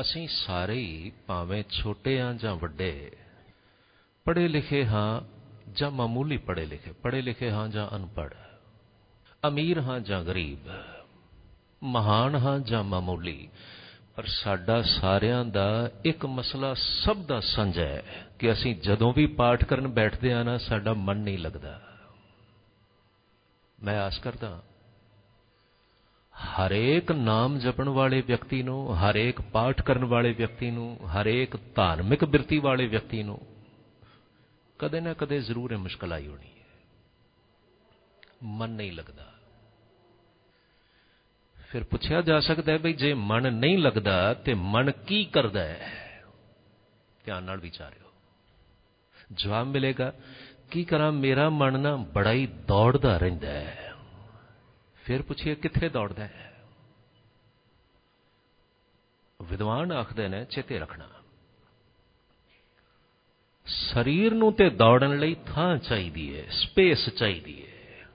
ਅਸੀਂ ਸਾਰੇ ਹੀ ਭਾਵੇਂ ਛੋਟੇ ਹਾਂ ਜਾਂ ਵੱਡੇ ਪੜ੍ਹੇ ਲਿਖੇ ਹਾਂ ਜਾਂ ਮਾਮੂਲੀ ਪੜ੍ਹੇ ਲਿਖੇ ਪੜ੍ਹੇ ਲਿਖੇ ਹਾਂ ਜਾਂ ਅਨਪੜ੍ਹ, ਅਮੀਰ ਹਾਂ ਜਾਂ ਗਰੀਬ, ਮਹਾਨ ਹਾਂ ਜਾਂ ਮਾਮੂਲੀ, ਪਰ ਸਾਡਾ ਸਾਰਿਆਂ ਦਾ ਇੱਕ ਮਸਲਾ ਸਭ ਦਾ ਸਾਂਝਾ ਹੈ ਕਿ ਅਸੀਂ ਜਦੋਂ ਵੀ ਪਾਠ ਕਰਨ ਬੈਠਦੇ ਆ ਨਾ, ਸਾਡਾ ਮਨ ਨਹੀਂ ਲੱਗਦਾ। ਮੈਂ ਆਸ ਕਰਦਾ ਹਰੇਕ ਨਾਮ ਜਪਣ ਵਾਲੇ ਵਿਅਕਤੀ ਨੂੰ, ਹਰੇਕ ਪਾਠ ਕਰਨ ਵਾਲੇ ਵਿਅਕਤੀ ਨੂੰ, ਹਰੇਕ ਧਾਰਮਿਕ ਬਿਰਤੀ ਵਾਲੇ ਵਿਅਕਤੀ ਨੂੰ ਕਦੇ ਨਾ ਕਦੇ ਜ਼ਰੂਰ ਇਹ ਮੁਸ਼ਕਲ ਆਈ ਹੋਣੀ ਹੈ। ਮਨ ਨਹੀਂ ਲੱਗਦਾ। ਫਿਰ ਪੁੱਛਿਆ ਜਾ ਸਕਦਾ ਹੈ ਭਈ ਜੇ ਮਨ ਨਹੀਂ ਲੱਗਦਾ ਤੇ ਮਨ ਕੀ ਕਰਦਾ ਹੈ? ਧਿਆਨ ਨਾਲ ਵਿਚਾਰਿਓ। ਜਵਾਬ ਮਿਲੇਗਾ, ਕੀ ਕਰਾਂ, ਮੇਰਾ ਮਨ ਨਾ ਬੜਾ ਹੀ ਦੌੜਦਾ ਰਹਿੰਦਾ ਹੈ। ਫਿਰ ਪੁੱਛੀਏ ਕਿੱਥੇ ਦੌੜਦਾ ਹੈ? ਵਿਦਵਾਨ ਆਖਦੇ ਨੇ, ਚੇਤੇ ਰੱਖਣਾ। ਸਰੀਰ ਨੂੰ ਤੇ ਦੌੜਨ ਲਈ ਥਾਂ ਚਾਹੀਦੀ ਹੈ ਸਪੇਸ ਚਾਹੀਦੀ ਹੈ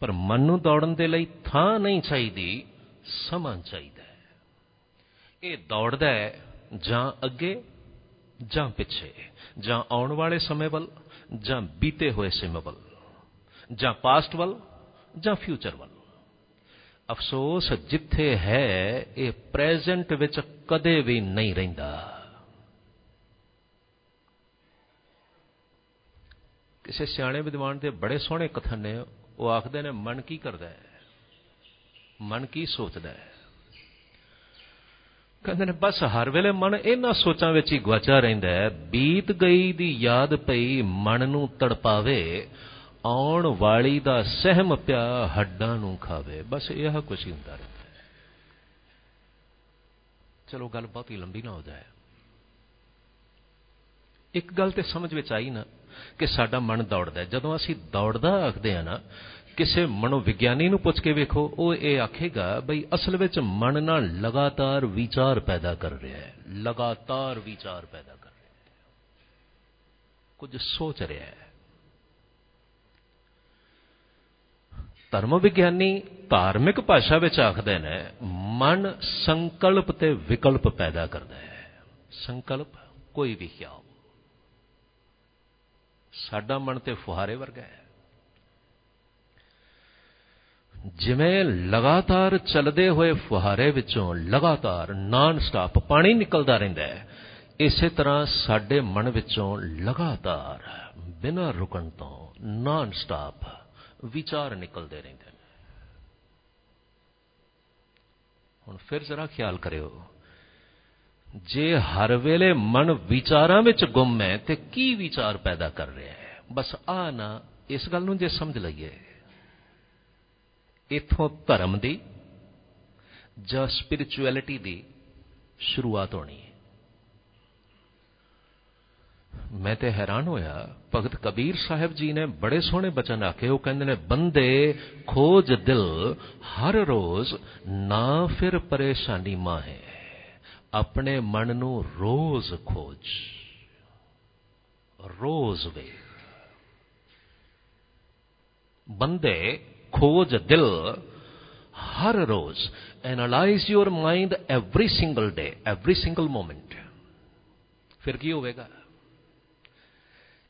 ਪਰ ਮਨ ਨੂੰ ਦੌੜਨ ਦੇ ਲਈ ਥਾਂ ਨਹੀਂ ਚਾਹੀਦੀ, ਸਮਾਂ ਚਾਹੀਦਾ ਹੈ। ਇਹ ਦੌੜਦਾ ਹੈ ਜਾਂ ਅੱਗੇ ਜਾਂ ਪਿੱਛੇ, ਜਾਂ ਆਉਣ ਵਾਲੇ ਸਮੇਂ ਵੱਲ, ਜਾਂ ਬੀਤੇ ਹੋਏ ਸਮੇਂ ਵੱਲ, ਜਾਂ ਪਾਸਟ ਵੱਲ, ਜਾਂ ਫਿਊਚਰ ਵੱਲ। ਅਫਸੋਸ ਜਿੱਥੇ ਹੈ, ਇਹ ਪ੍ਰੈਜ਼ੈਂਟ ਵਿੱਚ ਕਦੇ ਵੀ ਨਹੀਂ ਰਹਿੰਦਾ। ਕਿਸੇ ਸਿਆਣੇ ਵਿਦਵਾਨ ਦੇ ਬੜੇ ਸੋਹਣੇ ਕਥਨ ਨੇ, ਉਹ ਆਖਦੇ ਨੇ, ਮਨ ਕੀ ਕਰਦਾ ਹੈ? ਮਨ ਕੀ ਸੋਚਦਾ ਹੈ? ਕਹਿੰਦੇ ਨੇ, ਬਸ ਹਰ ਵੇਲੇ ਮਨ ਇਹਨਾਂ ਸੋਚਾਂ ਵਿੱਚ ਹੀ ਗਵਾਚਾ ਰਹਿੰਦਾ ਹੈ। ਬੀਤ ਗਈ ਦੀ ਯਾਦ ਪਈ, ਮਨ ਨੂੰ ਤੜਪਾਵੇ। ਆਉਣ ਵਾਲੀ ਦਾ ਸਹਿਮ ਪਿਆ ਹੱਡਾਂ ਨੂੰ ਖਾਵੇ। ਬਸ ਇਹ ਕੁਝ ਹੀ ਹੁੰਦਾ ਰਹਿੰਦਾ। ਹੈ ਚਲੋ ਗੱਲ ਬਹੁਤੀ ਲੰਬੀ ਨਾ ਹੋ ਜਾਏ। ਇੱਕ ਗੱਲ ਤੇ ਸਮਝ ਵਿੱਚ ਆਈ ਨਾ ਕਿ ਸਾਡਾ ਮਨ ਦੌੜਦਾ ਜਦੋਂ ਅਸੀਂ ਦੌੜਦਾ ਆਖਦੇ ਆ ਨਾ, ਕਿਸੇ ਮਨੋਵਿਗਿਆਨੀ ਨੂੰ ਪੁੱਛ ਕੇ ਵੇਖੋ, ਉਹ ਇਹ ਆਖੇਗਾ ਬਈ ਅਸਲ ਵਿੱਚ ਮਨ ਨਾਲ ਲਗਾਤਾਰ ਵਿਚਾਰ ਪੈਦਾ ਕਰ ਰਿਹਾ ਹੈ। ਲਗਾਤਾਰ ਵਿਚਾਰ ਪੈਦਾ ਕਰ ਰਿਹਾ ਹੈ। ਕੁਝ ਸੋਚ ਰਿਹਾ ਹੈ। ਧਰਮ ਵਿਗਿਆਨੀ ਧਾਰਮਿਕ ਭਾਸ਼ਾ ਵਿੱਚ ਆਖਦੇ ਨੇ, ਮਨ ਸੰਕਲਪ ਤੇ ਵਿਕਲਪ ਪੈਦਾ ਕਰਦਾ ਹੈ। ਸੰਕਲਪ ਕੋਈ ਵੀ ਖਿਆਲ ਸਾਡਾ ਮਨ ਤੇ ਫੁਹਾਰੇ ਵਰਗਾ ਹੈ। ਜਿਵੇਂ ਲਗਾਤਾਰ ਚੱਲਦੇ ਹੋਏ ਫੁਹਾਰੇ ਵਿੱਚੋਂ ਲਗਾਤਾਰ ਨਾਨ ਸਟਾਪ ਪਾਣੀ ਨਿਕਲਦਾ ਰਹਿੰਦਾ ਹੈ, ਇਸੇ ਤਰ੍ਹਾਂ ਸਾਡੇ ਮਨ ਵਿੱਚੋਂ ਲਗਾਤਾਰ ਬਿਨਾਂ ਰੁਕਣ ਤੋਂ ਨਾਨ ਸਟਾਪ ਵਿਚਾਰ ਨਿਕਲਦੇ ਰਹਿੰਦੇ ਨੇ। ਹੁਣ ਫਿਰ ਜ਼ਰਾ ਖਿਆਲ ਕਰਿਓ, ਜੇ ਹਰ ਵੇਲੇ ਮਨ ਵਿਚਾਰਾਂ ਵਿੱਚ ਗੁੰਮ ਹੈ, ਤੇ ਕੀ ਵਿਚਾਰ ਪੈਦਾ ਕਰ ਰਿਹਾ ਹੈ? ਬਸ ਆ ਨਾ, ਇਸ ਗੱਲ ਨੂੰ ਜੇ ਸਮਝ ਲਈਏ। ਇਥੋਂ ਧਰਮ ਦੀ ਜਾਂ ਸਪਿਰਚੁਅਲਿਟੀ ਦੀ ਸ਼ੁਰੂਆਤ ਹੋਣੀ ਹੈ। ਮੈਂ ਤੇ ਹੈਰਾਨ ਹੋਇਆ। ਭਗਤ ਕਬੀਰ ਸਾਹਿਬ ਜੀ ਨੇ ਬੜੇ ਸੋਹਣੇ ਬਚਨ ਆਖੇ। ਉਹ ਕਹਿੰਦੇ ਨੇ, ਬੰਦੇ ਖੋਜ ਦਿਲ, ਹਰ ਰੋਜ਼ ਨਾ ਫਿਰ ਪਰੇਸ਼ਾਨੀ ਮਾਹੇ। ਆਪਣੇ ਮਨ ਨੂੰ ਰੋਜ਼ ਖੋਜ। ਰੋਜ਼ ਵੇ ਬੰਦੇ ਖੋਜ ਦਿਲ, ਹਰ ਰੋਜ਼। Analyse your mind every single day every single moment ਫਿਰ ਕੀ ਹੋਵੇਗਾ?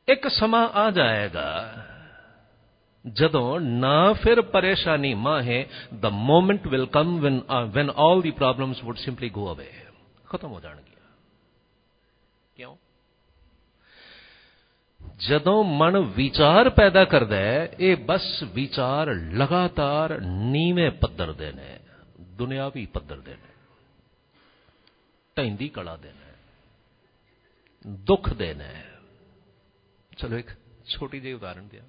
ਇੱਕ ਸਮਾਂ ਆ ਜਾਏਗਾ ਜਦੋਂ ਨਾ ਫਿਰ ਪਰੇਸ਼ਾਨੀ ਮਾਹੇ the moment will come when uh, when all the problems would simply go away. ਖਤਮ ਹੋ ਜਾਣਗੀਆਂ। ਕਿਉਂ? ਜਦੋਂ ਮਨ ਵਿਚਾਰ ਪੈਦਾ ਕਰਦਾ ਹੈ ਇਹ ਬਸ ਵਿਚਾਰ ਲਗਾਤਾਰ ਨੀਵੇਂ ਪੱਧਰ ਦੇ ਨੇ ਦੁਨਿਆਵੀ ਪੱਧਰ ਦੇ ਨੇ ਢੈਂਦੀ ਕਲਾ ਦੇ ਨੇ ਦੁੱਖ ਦੇ ਨੇ। ਚਲੋ ਇੱਕ ਛੋਟੀ ਜਿਹੀ ਉਦਾਹਰਣ ਦਿਆਂ।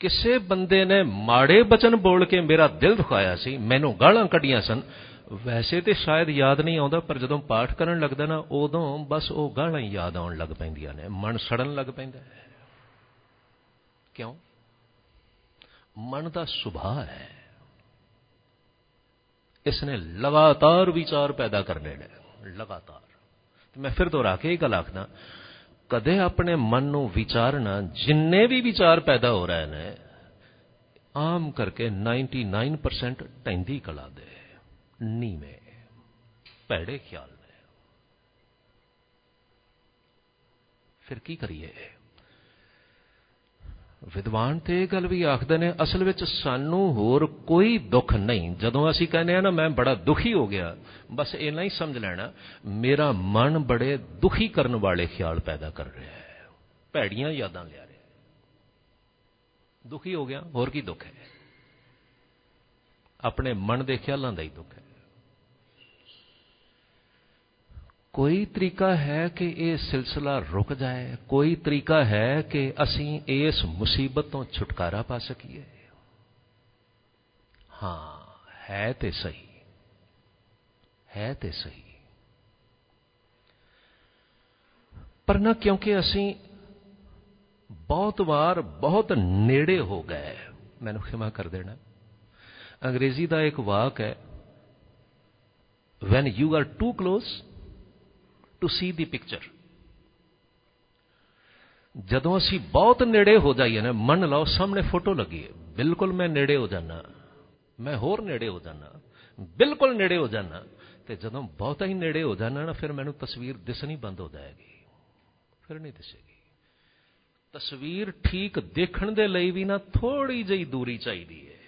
ਕਿਸੇ ਬੰਦੇ ਨੇ ਮਾੜੇ ਬਚਨ ਬੋਲ ਕੇ ਮੇਰਾ ਦਿਲ ਦੁਖਾਇਆ ਸੀ, ਮੈਨੂੰ ਗਾਲਾਂ ਕੱਢੀਆਂ ਸਨ। ਵੈਸੇ ਤੇ ਸ਼ਾਇਦ ਯਾਦ ਨਹੀਂ ਆਉਂਦਾ, ਪਰ ਜਦੋਂ ਪਾਠ ਕਰਨ ਲੱਗਦਾ ਨਾ, ਉਦੋਂ ਬਸ ਉਹ ਗਾਲਾਂ ਹੀ ਯਾਦ ਆਉਣ ਲੱਗ ਪੈਂਦੀਆਂ ਨੇ। ਮਨ ਸੜਨ ਲੱਗ ਪੈਂਦਾ ਹੈ। ਕਿਉਂ? ਮਨ ਦਾ ਸੁਭਾਅ ਹੈ। ਇਸ ਨੇ ਲਗਾਤਾਰ ਵਿਚਾਰ ਪੈਦਾ ਕਰਨੇ ਨੇ। ਲਗਾਤਾਰ। ਤੇ ਮੈਂ ਫਿਰ ਦੁਹਰਾ ਕੇ ਇਹ ਗੱਲ ਆਖਦਾ, ਕਦੇ ਆਪਣੇ ਮਨ ਨੂੰ ਵਿਚਾਰਨਾ ਜਿੰਨੇ ਵੀ ਵਿਚਾਰ ਪੈਦਾ ਹੋ ਰਹੇ ਨੇ, ਆਮ ਕਰਕੇ 99% ਟੈਂਦੀ ਕਲਾ ਦੇ, ਨੀਵੇਂ, ਭੈੜੇ ਖਿਆਲ ਨੇ। ਫਿਰ ਕੀ ਕਰੀਏ? ਵਿਦਵਾਨ ਤੇ ਇਹ ਗੱਲ ਵੀ ਆਖਦੇ ਨੇ, ਅਸਲ ਵਿੱਚ ਸਾਨੂੰ ਹੋਰ ਕੋਈ ਦੁੱਖ ਨਹੀਂ। ਜਦੋਂ ਅਸੀਂ ਕਹਿੰਦੇ ਆ ਨਾ, ਮੈਂ ਬੜਾ ਦੁਖੀ ਹੋ ਗਿਆ, ਬਸ ਇੰਨਾ ਹੀ ਸਮਝ ਲੈਣਾ, ਮੇਰਾ ਮਨ ਬੜੇ ਦੁਖੀ ਕਰਨ ਵਾਲੇ ਖਿਆਲ ਪੈਦਾ ਕਰ ਰਿਹਾ ਹੈ। ਭੈੜੀਆਂ ਯਾਦਾਂ ਲਿਆ ਰਿਹਾ ਦੁਖੀ ਹੋ ਗਿਆ, ਹੋਰ ਕੀ ਦੁੱਖ ਹੈ? ਆਪਣੇ ਮਨ ਦੇ ਖਿਆਲਾਂ ਦਾ ਹੀ ਦੁੱਖ ਹੈ। ਕੋਈ ਤਰੀਕਾ ਹੈ ਕਿ ਇਹ ਸਿਲਸਿਲਾ ਰੁਕ ਜਾਏ? ਕੋਈ ਤਰੀਕਾ ਹੈ ਕਿ ਅਸੀਂ ਇਸ ਮੁਸੀਬਤ ਤੋਂ ਛੁਟਕਾਰਾ ਪਾ ਸਕੀਏ? ਹਾਂ, ਹੈ ਤੇ ਸਹੀ। ਹੈ ਤੇ ਸਹੀ। ਪਰ ਨਾ ਕਿਉਂਕਿ ਅਸੀਂ ਬਹੁਤ ਵਾਰ ਬਹੁਤ ਨੇੜੇ ਹੋ ਗਏ। ਮੈਨੂੰ ਖਿਮਾ ਕਰ ਦੇਣਾ। ਅੰਗਰੇਜ਼ੀ ਦਾ ਇੱਕ ਵਾਕ ਹੈ, when you are too close to see the picture ਜਦੋਂ ਅਸੀਂ ਬਹੁਤ ਨੇੜੇ ਹੋ ਜਾਈਏ ਨਾ, ਮੰਨ ਲਓ ਸਾਹਮਣੇ ਫੋਟੋ ਲੱਗੀ ਹੈ, ਬਿਲਕੁਲ ਮੈਂ ਨੇੜੇ ਹੋ ਜਾਣਾ ਮੈਂ ਹੋਰ ਨੇੜੇ ਹੋ ਜਾਣਾ ਬਿਲਕੁਲ ਨੇੜੇ ਹੋ ਜਾਣਾ ਤੇ ਜਦੋਂ ਬਹੁਤਾ ਹੀ ਨੇੜੇ ਹੋ ਜਾਣਾ ਨਾ, ਫਿਰ ਮੈਨੂੰ ਤਸਵੀਰ ਦਿਸਣੀ ਬੰਦ ਹੋ ਜਾਏਗੀ, ਫਿਰ ਨਹੀਂ ਦਿਸੇਗੀ। ਤਸਵੀਰ ਠੀਕ ਦੇਖਣ ਦੇ ਲਈ ਵੀ ਨਾ ਥੋੜੀ ਜਿਹੀ ਦੂਰੀ ਚਾਹੀਦੀ ਹੈ।